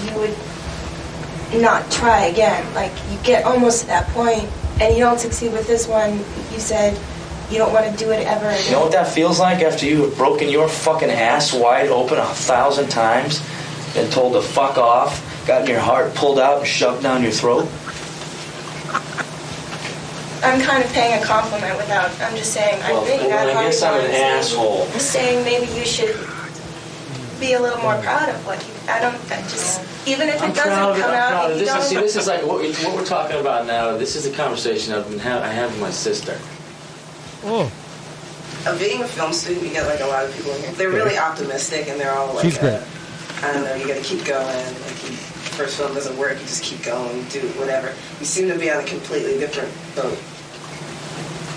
not try again. Like, you get almost to that point and you don't succeed with this one. You said you don't want to do it ever again. You know what that feels like after you have broken your fucking ass wide open a thousand times, been told to fuck off, gotten your heart pulled out and shoved down your throat? I'm kind of paying a compliment without, I'm just saying, Well, I think then I guess I'm an asshole. I'm saying maybe you should be a little more proud of what you, I don't, I just, even if it I'm doesn't proud come I'm out, proud of if it. you This is, see, this is like what, we, what we're talking about now. This is a conversation I've been ha- I have with my sister. Oh, Of being a film student, you get like a lot of people in here. They're really optimistic and they're all like, She's great. uh, I don't know, you gotta keep going. Like, you, first film doesn't work, you just keep going, do whatever. You seem to be on a completely different boat.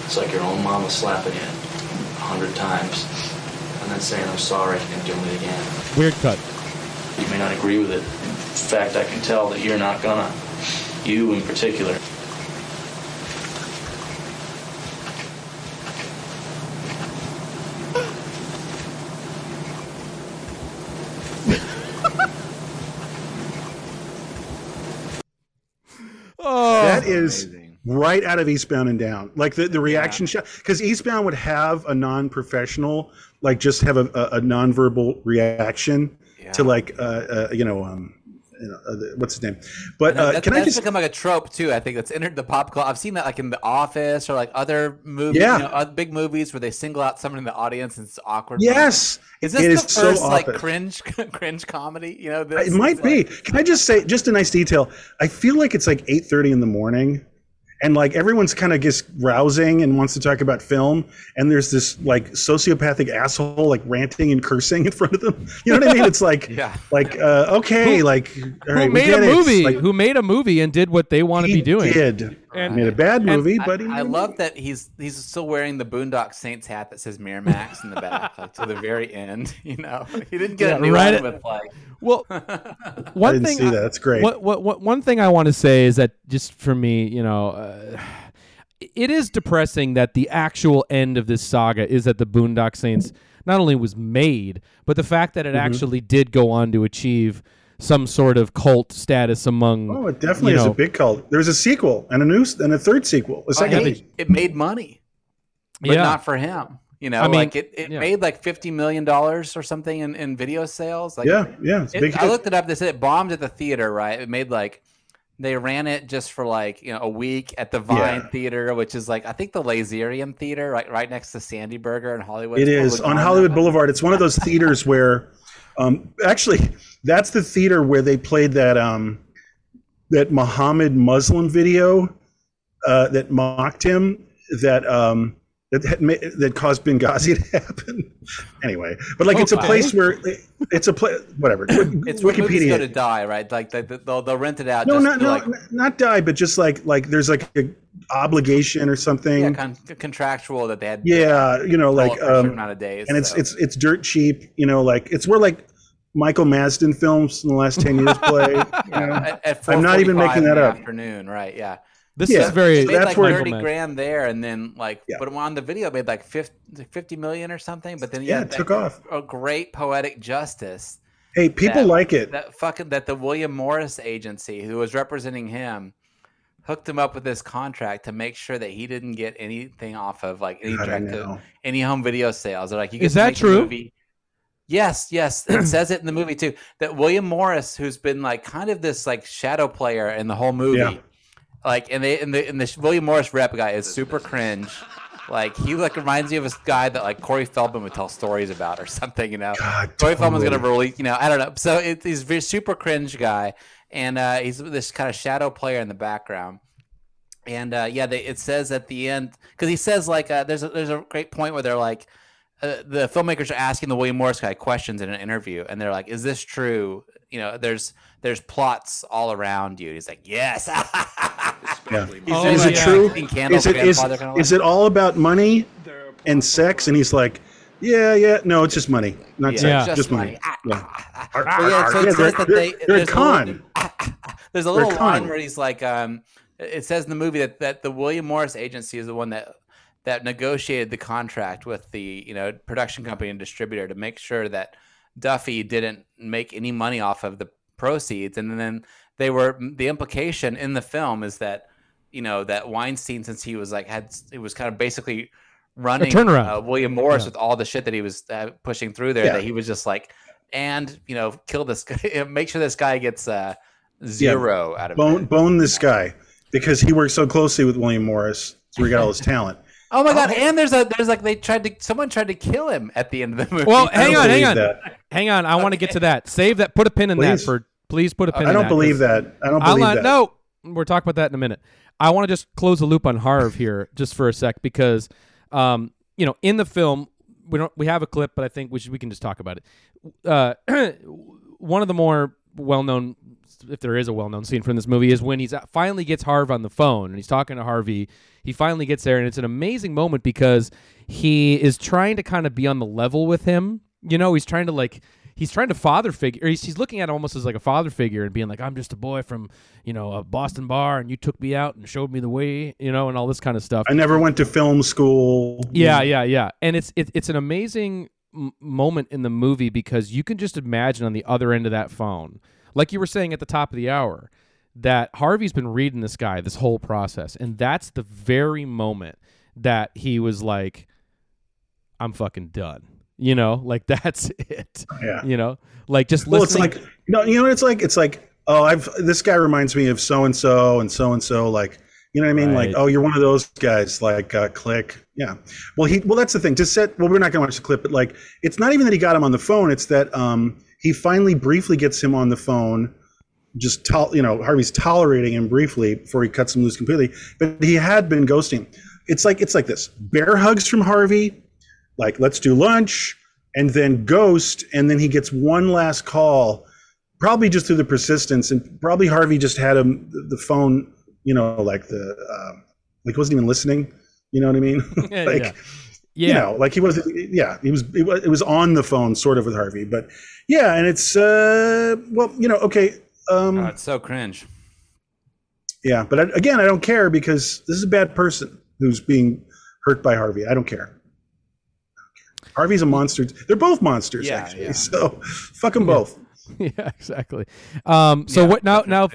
It's like your own mama slapping you a hundred times and then saying I'm sorry and doing it again. weird cut. You may not agree with it. In fact, I can tell that you're not gonna. You in particular. Oh, that is right out of Eastbound and Down. Like the, the reaction shot, because Eastbound would have a non-professional, like just have a, a, a non-verbal reaction to like, uh, uh, you know, um, you know, uh, what's his name? But uh, can I that's just? become like a trope too? I think that's entered the pop culture. I've seen that like in The Office or like other movies, Yeah. you know, other big movies where they single out someone in the audience and it's awkward. Yes, is this it the is so first like Office. cringe cringe comedy? You know, this It might be. like- Can I just say, just a nice detail? I feel like it's like eight thirty in the morning, and like everyone's kind of just rousing and wants to talk about film, and there's this like sociopathic asshole like ranting and cursing in front of them. You know what I mean? It's like, Yeah. like uh, okay, like all right, who made a get it. It's movie? Like, who made a movie and did what they want to be doing? did. And- made a bad movie, I, but he I love that he's he's still wearing the Boondock Saints hat that says Miramax in the back, like to the very end. You know, he didn't get Yeah, a new right one at- with like. Well, one didn't thing see that. That's great. What, what, what, one thing I want to say is that just for me, you know, uh, it is depressing that the actual end of this saga is that the Boondock Saints not only was made, but the fact that it Mhm. actually did go on to achieve some sort of cult status among. Oh, it definitely you is a big cult. There's a sequel and a new and a third sequel. A Oh, second. hey, it made money, but Yeah. not for him. You know, I mean, like it, it yeah. made like fifty million dollars or something in, in video sales. Like, Yeah, yeah, it's it- big I looked it up. They said it bombed at the theater. Right? It made like they ran it just for like you know a week at the Vine Yeah. Theater, which is like I think the Laserium Theater, right right next to Sandy Burger in Hollywood. It's is on Hollywood. Boulevard. It's one of those theaters where, um, actually, that's the theater where they played that um, that Muhammad Muslim video uh, that mocked him. That um, that had ma- that caused Benghazi to happen. anyway, but like it's a place where it's a place. Whatever. It's where movies go to die, right? Like they, they'll they'll rent it out. No, just not no, like, not die, but just like like there's like a obligation or something. yeah, con- contractual that they had. Yeah, you know, like it for a um, amount of days. and it's so. it's it's dirt cheap. You know, like it's where like Michael Madsen films in the last ten years play. you know? at, at I'm not even making that up. Afternoon, right? Yeah. This Yeah, is very. It made that's like where- thirty grand there, and then like, Yeah. but on the video, made like 50, 50 million or something. But then Yeah, yeah, it took off. A great poetic justice. Hey, people that- like it. That fucking that the William Morris agency, who was representing him, hooked him up with this contract to make sure that he didn't get anything off of like any God, direct know. any home video sales. They're like, you get Is that make the true? movie. Yes, yes, it says it in the movie too. That William Morris, who's been like kind of this like shadow player in the whole movie, Yeah. Like and they and the and the William Morris rep guy is super cringe. Like he like reminds me of a guy that like Corey Feldman would tell stories about or something, you know. God, Corey Feldman's gonna totally. release, you know, I don't know. So it, he's a super cringe guy, and uh, he's this kind of shadow player in the background. And uh, yeah, they, it says at the end because he says like uh, there's a, there's a great point where they're like, uh, the filmmakers are asking the William Morris guy questions in an interview, and they're like, "Is this true?" You know, there's there's plots all around you. And he's like, "Yes." Yeah. He's is it like true? lighting candles Is it is, kinda is it all about money and sex? And he's like, yeah, yeah, no, it's just money, not Yeah, sex, just just, money. money. Ah, yeah. Ah, ah. Yeah, so it says they're, that they're- they- they're a there's a con. little- There's a They're little line con. where he's like, um, it says in the movie that, that the William Morris agency is the one that that negotiated the contract with the you know production company and distributor to make sure that Duffy didn't make any money off of the proceeds, and then they were the implication in the film is that you know that Weinstein, since he was like had it was kind of basically running turnaround. uh, William Morris Yeah. with all the shit that he was uh, pushing through there, Yeah. that he was just like, and you know, kill this guy, make sure this guy gets uh, zero out of bone it. bone this guy because he worked so closely with William Morris, so he got all his talent. Oh my god! And there's a there's like they tried to someone tried to kill him at the end of the movie. Well, hang on, hang on, that. hang on. I want to get to that. Save that. Put a pin in that Please. for. Please put a pin. I in don't that, believe 'cause that. I don't I'll believe not- that. No, we're talking about that in a minute. I want to just close the loop on Harv here, just for a sec, because, um, you know, in the film, we don't we have a clip, but I think we should we can just talk about it. Uh, one of the more well known, if there is a well known scene from this movie, is when he's finally gets Harv on the phone and he's talking to Harvey. He finally gets there, and it's an amazing moment because he is trying to kind of be on the level with him. You know, he's trying to like he's trying to father figure. Or he's, he's looking at him almost as like a father figure and being like, "I'm just a boy from you know a Boston bar, and you took me out and showed me the way, you know, and all this kind of stuff." I never went to film school. Yeah, yeah, yeah. And it's it, it's an amazing m- moment in the movie because you can just imagine on the other end of that phone, like you were saying at the top of the hour, that Harvey's been reading this guy this whole process, and that's the very moment that he was like, "I'm fucking done." You know, like that's it. Yeah. You know, like just Well, it's like you know, you know it's like. It's like oh, I've this guy reminds me of so and so and so and so. Like you know what I mean? Right. Like oh, you're one of those guys. Like uh, click. Yeah. Well, he well that's the thing. To set well, we're not going to watch the clip, but like it's not even that he got him on the phone. It's that um he finally briefly gets him on the phone. Just tol- you know, Harvey's tolerating him briefly before he cuts him loose completely. But he had been ghosting. It's like it's like this: bear hugs from Harvey, like let's do lunch and then ghost and then he gets one last call probably just through the persistence and probably harvey just had him the phone you know like the uh, like wasn't even listening you know what i mean like yeah. You Yeah. know like he was yeah he was it, was it was on the phone sort of with harvey but yeah and it's uh well you know okay um Oh, it's so cringe. yeah but I, again i don't care because this is a bad person who's being hurt by harvey i don't care Harvey's a monster. They're both monsters, Yeah, actually. yeah. So fuck them both. yeah, exactly. Um, so Yeah, what now? Now,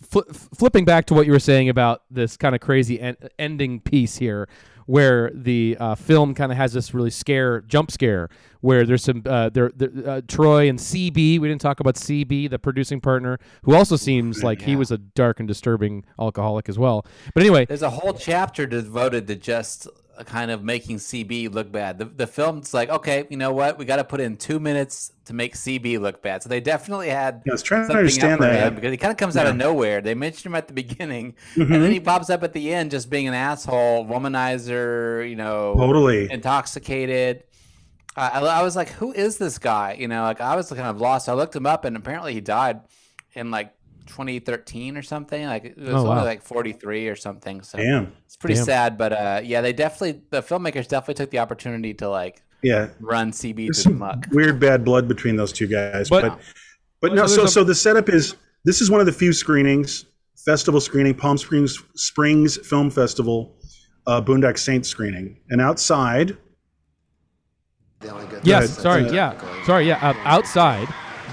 fl- flipping back to what you were saying about this kind of crazy en- ending piece here, where the uh, film kind of has this really scare jump scare, where there's some uh, there, there uh, Troy and CB. We didn't talk about CB, the producing partner, who also seems like he was a dark and disturbing alcoholic as well. But anyway, There's a whole chapter devoted to just kind of making CB look bad. The, the film's like, okay, you know what? We got to put in two minutes to make CB look bad. So they definitely had. Yeah, I was trying to understand that. because he kind of comes out of nowhere. They mention him at the beginning, Mhm. and then he pops up at the end, just being an asshole, womanizer. You know, Totally. intoxicated. Uh, I, I was like, who is this guy? You know, like I was kind of lost. I looked him up, and apparently he died in like 2013 or something. Like it was Oh, only wow. like 43 or something. So Damn. it's pretty Damn. sad. But uh, yeah, they definitely the filmmakers definitely took the opportunity to like Yeah. run CB to the some muck. weird bad blood between those two guys. But- But but, no, there's so a- so the setup is this is one of the few screenings, festival screening, Palm Springs Springs Film Festival, uh, Boondock Saints screening. And outside Yes, sorry, Uh, yeah, sorry, yeah. Uh, outside,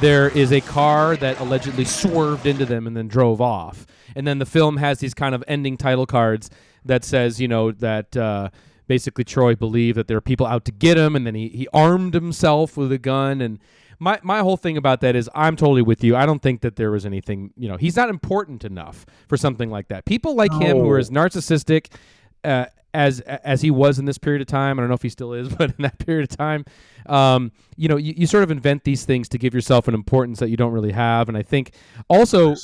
there is a car that allegedly swerved into them and then drove off. And then the film has these kind of ending title cards that says, you know, that uh, basically Troy believed that there are people out to get him, and then he, he armed himself with a gun. And my my whole thing about that is, I'm totally with you. I don't think that there was anything, you know, he's not important enough for something like that. People like him who are as narcissistic uh, as as he was in this period of time. I don't know if he still is, but in that period of time, um, you know, you, you sort of invent these things to give yourself an importance that you don't really have. And I think also,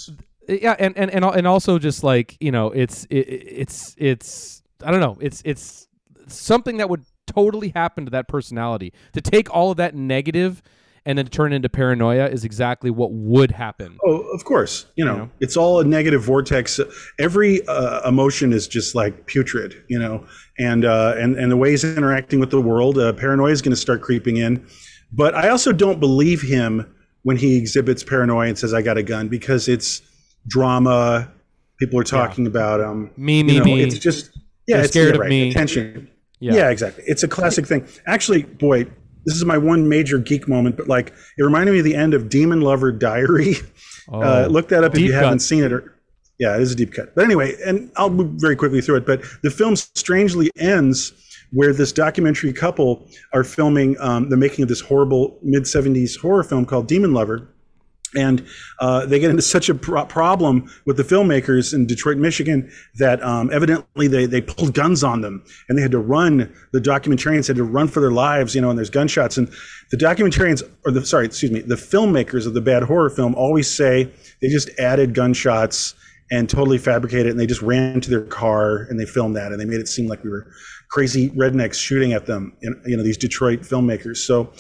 yeah, and and and, and also just like you know, it's it, it's it's I don't know, it's it's something that would totally happen to that personality. To take all of that negative and then turn into paranoia is exactly what would happen. Oh, of course. You know, know? it's all a negative vortex. Every uh, emotion is just like putrid, you know, and uh, and and the way he's interacting with the world, uh, paranoia is going to start creeping in. But I also don't believe him when he exhibits paranoia and says, "I got a gun," because it's drama. People are talking about um, Me, you me, know, me. It's just yeah, They're it's scared yeah, of right, me. Attention. Yeah. Yeah. exactly. It's a classic thing. Actually, boy, this is my one major geek moment, but like it reminded me of the end of Demon Lover Diary. uh, Oh, look that up if you cut. haven't seen it. Or, yeah, it is a deep cut. But anyway, and I'll move very quickly through it. But the film strangely ends where this documentary couple are filming um, the making of this horrible mid 70s horror film called Demon Lover. And uh, they get into such a pro- problem with the filmmakers in Detroit, Michigan, that um, evidently they, they pulled guns on them and they had to run. The documentarians had to run for their lives, you know, and there's gunshots. And the documentarians, or the sorry, excuse me, the filmmakers of the bad horror film always say they just added gunshots and totally fabricated it, and they just ran to their car and they filmed that, and they made it seem like we were crazy rednecks shooting at them. You know, these Detroit filmmakers. So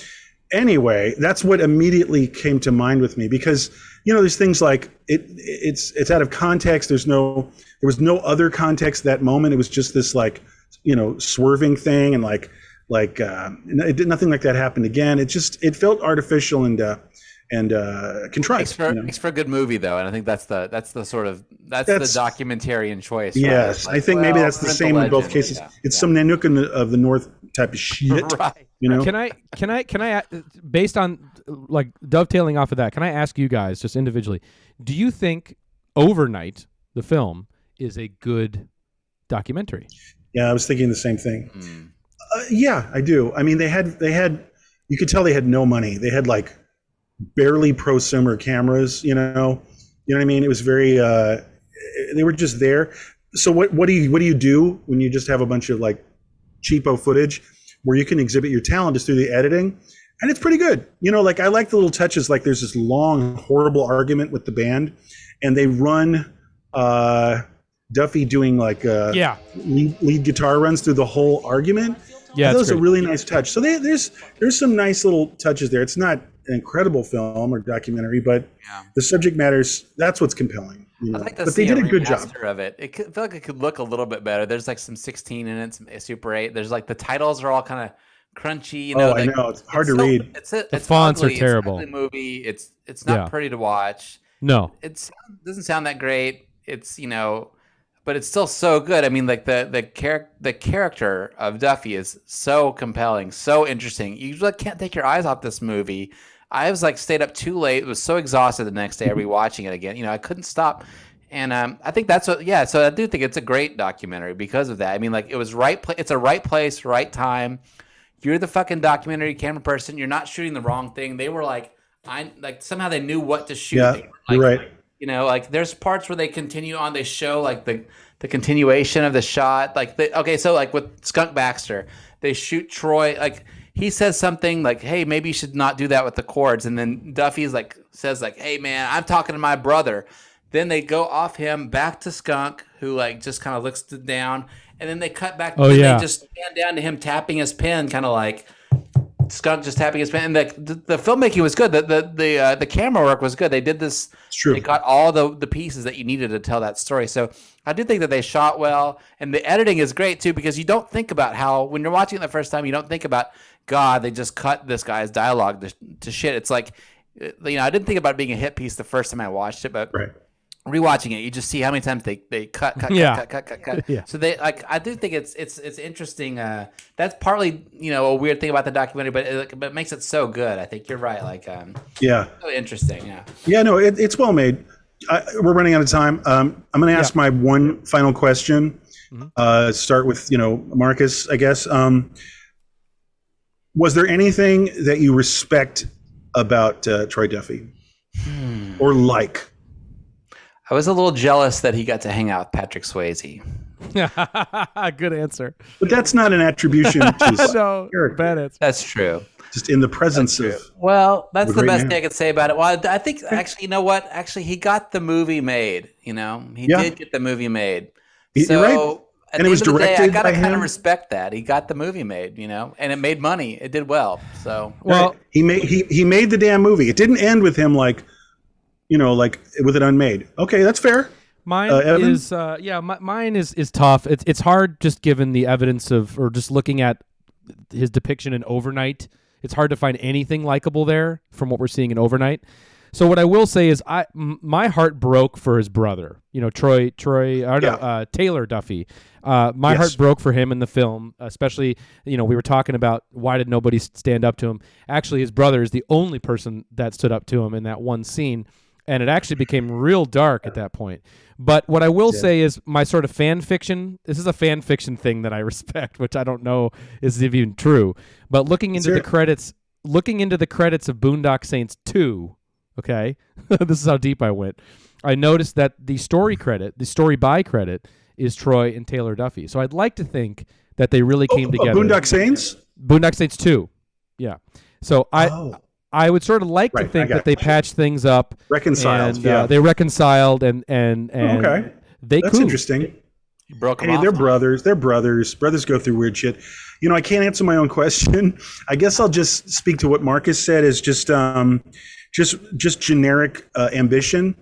anyway, that's what immediately came to mind with me because you know there's things like it it's it's out of context. There's no there was no other context that moment. It was just this like you know swerving thing and like like uh, it nothing like that happened again. It just it felt artificial and uh, and uh, contrived. Makes for, you know? makes for a good movie though, and I think that's the that's the sort of that's, That's- the documentarian choice. right? Yes, I like, think maybe that's the parental same in both cases. yeah, it's yeah. some Nanook in the, of the North type of shit. Right. You know, Can I can I can I uh, based on like dovetailing off of that, can I ask you guys just individually, do you think Overnight the film is a good documentary? Yeah, I was thinking the same thing. Hmm. Uh, yeah, I do. I mean, they had they had you could tell they had no money. They had like barely prosumer cameras. You know, you know what I mean. It was very. Uh, they were just there. So what what do you what do you do when you just have a bunch of like cheapo footage where you can exhibit your talent just through the editing? And it's pretty good. You know, like I like the little touches. Like there's this long, horrible argument with the band, and they run uh, Duffy doing like uh, Yeah. lead, lead guitar runs through the whole argument. Yeah, that was a really nice touch. So they, there's there's some nice little touches there. It's not incredible film or documentary, but the subject matters. That's what's compelling. You know? I'd like to but see they did a a good job. of it. It could, I feel like it could look a little bit better. There's like some 16 in it, some eh, Super 8. There's like the titles are all kind of crunchy. You know, Oh, I know. It's hard to so- read. It's, a, The it's fonts are ugly. It's an terrible. ugly movie. It's it's not Yeah. pretty to watch. No. It doesn't sound that great. It's you know, but it's still so good. I mean, like the the char- the character of Duffy is so compelling, so interesting. You like can't take your eyes off this movie. I was like stayed up too late. Was so exhausted the next day rewatching it again. You know, I couldn't stop. And um, I think that's what, yeah. So I do think it's a great documentary because of that. I mean, like it was right. Pla- it's a right place, right time. You're the fucking documentary camera person. You're not shooting the wrong thing. They were like, I like somehow they knew what to shoot. Yeah, They were, you're like, right. you know like there's parts where they continue on they show like the the continuation of the shot like the, okay so like with skunk baxter they shoot troy like he says something like hey maybe you should not do that with the chords and then duffy's like says like hey man i'm talking to my brother then they go off him back to skunk who like just kind of looks down and then they cut back Oh, then yeah. they just stand down to him tapping his pen kind of like Skunk just tapping his pen, and the, the the filmmaking was good. The the the uh, the camera work was good. They did this. It's true. They got all the the pieces that you needed to tell that story. So I do think that they shot well, and the editing is great too because you don't think about how when you're watching it the first time, you don't think about God. They just cut this guy's dialogue to, to shit. It's like uh, you know I didn't think about it being a hit piece the first time I watched it, but Right. rewatching it, you just see how many times they they cut cut Yeah. cut cut cut cut. cut. Yeah. So they like I do think it's it's it's interesting. Uh, that's partly you know a weird thing about the documentary, but it, but it makes it so good. I think you're right. Like um, Yeah. so interesting. Yeah. Yeah, no, it, it's well made. I, we're running out of time. Um, I'm going to ask my one final question. Uh, start with you know Marcus, I guess. Um, was there anything that you respect about uh, Troy Duffy or like? I was a little jealous that he got to hang out with Patrick Swayze. Good answer. But that's not an attribution to his no, character. bad answer. That's true. Just in the presence of. Well, that's the best man. thing I could say about it. Well, I think actually, you know what? Actually, he got the movie made. You know, he Yeah. did get the movie made. So you're right. At and the it was end of the day, I gotta by kind of respect that he got the movie made, you know, and it made money. It did well. So Well, he made he he made the damn movie. It didn't end with him like, you know, like with it unmade. Okay, that's fair. Mine Uh, is uh, yeah, my, mine is is tough. It's it's hard just given the evidence of or just looking at his depiction in Overnight. It's hard to find anything likable there from what we're seeing in Overnight. So what I will say is I m- my heart broke for his brother. You know, Troy Troy I don't know, uh, Taylor Duffy. Uh, my Yes. heart broke for him in the film, especially you know we were talking about why did nobody stand up to him. Actually, his brother is the only person that stood up to him in that one scene, and it actually became real dark at that point. But what I will Yeah. say is my sort of fan fiction. This is a fan fiction thing that I respect, which I don't know is even true. But looking into the credits, looking into the credits of Boondock Saints two, okay, this is how deep I went. I noticed that the story credit, the story by credit, is Troy and Taylor Duffy. So I'd like to think that they really came Oh, together. Boondock Saints. Boondock Saints two, yeah. So I. Oh. I would sort of like Right, to think got that they patched things up, Reconciled, and, yeah. uh, they reconciled, and and and okay, they that's cooped. interesting. you broke Hey, off. they're brothers. They're brothers. Brothers go through weird shit. You know, I can't answer my own question. I guess I'll just speak to what Marcus said. Is just um, just just generic uh, ambition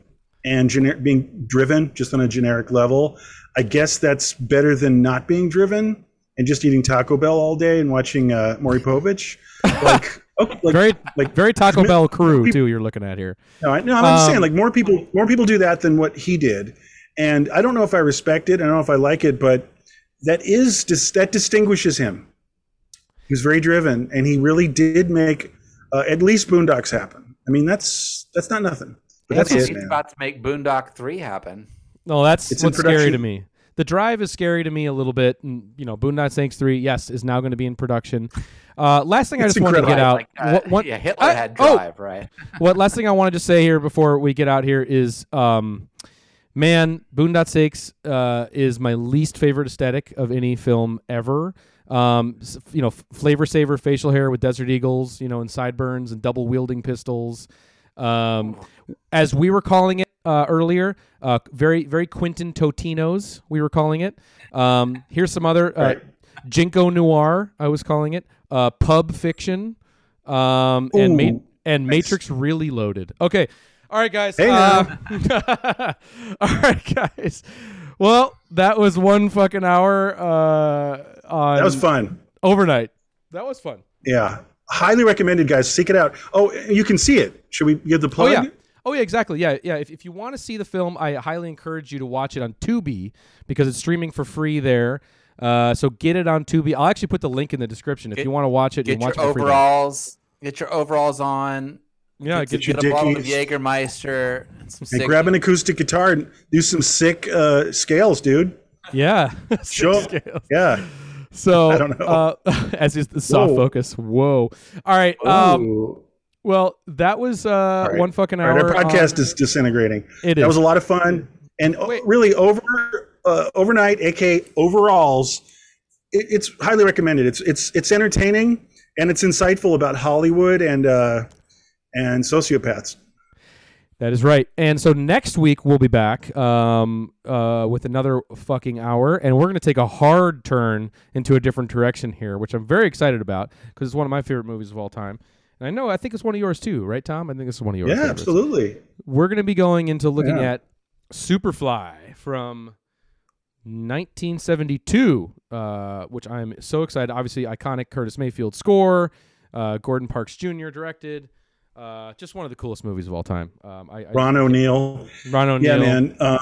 and generic being driven just on a generic level. I guess that's better than not being driven and just eating Taco Bell all day and watching uh, Maury Povich. Like, okay, like very like very Taco Bell crew too. You're looking at here. no, I, no, I'm just Um, saying like more people more people do that than what he did, and I don't know if I respect it. I don't know if I like it, but that is that distinguishes him. He was very driven, and he really did make uh, at least Boondocks happen. I mean, that's that's not nothing, but that's he's it, man. about to make Boondock three happen. No, that's It's what's scary to me. The drive is scary to me a little bit. And, you know, Boondock Saints 3, yes, is now going to be in production. Uh, last thing I It's just wanted to get out. like, uh, what, what- yeah, Hitler I- had oh, drive, right? what last thing I wanted to say here before we get out here is, um, man, Boondock Saints uh, is my least favorite aesthetic of any film ever. Um, you know, flavor saver facial hair with Desert Eagles, you know, and sideburns and double wielding pistols. Um, as we were calling it uh, earlier, uh, very very Quentin Totinos, we were calling it. Um, here's some other uh. Jinko Noir, I was calling it. Uh, pub fiction, um, and Ma- and nice. Matrix really loaded. Okay, all right, guys. Hey, uh, all right, guys. Well, that was one fucking hour. Uh, on That was fun. overnight. That was fun. Yeah, highly recommended, guys. Seek it out. Oh, you can see it. Should we give the plug? Oh plug? yeah. Oh yeah, exactly. Yeah, yeah. If, if you want to see the film, I highly encourage you to watch it on Tubi because it's streaming for free there. Uh, so get it on Tubi. I'll actually put the link in the description if Get- you want to watch it. You Get can your watch it for free there. overalls. Get your overalls on. Yeah, get, get get, your a bottle of. Jägermeister. And some And sick- grab an acoustic guitar and do some sick uh, scales, dude. Yeah. Show. Six scales. Yeah. So I don't know. Uh, as is the soft Whoa. focus. Whoa. All right. Um, well, that was uh, All right. one fucking hour. right, our podcast on- is disintegrating. It that is. was a lot of fun, and Wait. really over uh, overnight, aka overalls. It, it's highly recommended. It's it's it's entertaining and it's insightful about Hollywood and uh, and sociopaths. That is right. And so next week we'll be back um, uh, with another fucking hour, and we're going to take a hard turn into a different direction here, which I'm very excited about because it's one of my favorite movies of all time. And I know I think it's one of yours too, right, Tom? I think it's one of yours. Yeah, favorites. absolutely. We're going to be going into looking Yeah. at Superfly from 1972, uh, which I'm so excited. Obviously, iconic Curtis Mayfield score. Uh, Gordon Parks Jr. directed. Uh, just one of the coolest movies of all time. Um, I, I, Ron O'Neal. Ron O'Neal. Yeah, man. Uh,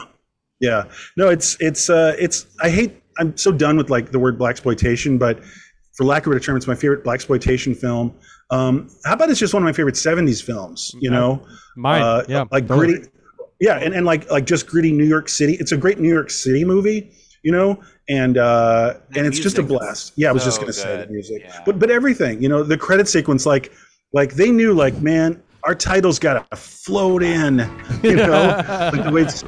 yeah. No, it's it's uh, it's. I hate. I'm so done with like the word blaxploitation, but for lack of a better term, it's my favorite blaxploitation film. Um, how about it's just one of my favorite '70s films? You know, Mine, Uh, yeah, like totally. gritty. Yeah, and, and like like just gritty New York City. It's a great New York City movie, you know, and uh, The and it's just a blast. Yeah, I was just gonna say the music, Yeah. but but everything, you know, the credit sequence, like like they knew, like man, our title's got to float in, you know, like the way it's,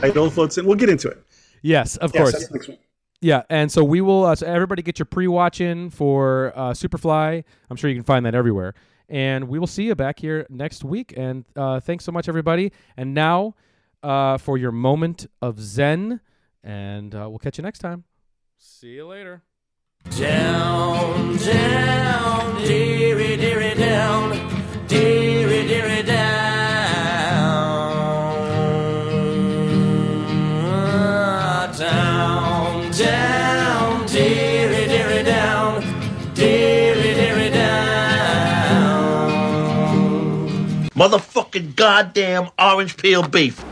title floats in. We'll get into it. Yes, of Yes, course. that's next one. Yeah, and so we will. Uh, so everybody, get your pre-watch in for uh, Superfly. I'm sure you can find that everywhere. And we will see you back here next week. And uh, thanks so much, everybody. And now, uh, for your moment of zen, and uh, we'll catch you next time. See you later. Down, down, dearie, dearie, down, dearie, dearie, down. Down, down, dearie, dearie, down, dearie, dearie, down. Motherfucking goddamn orange peel beef.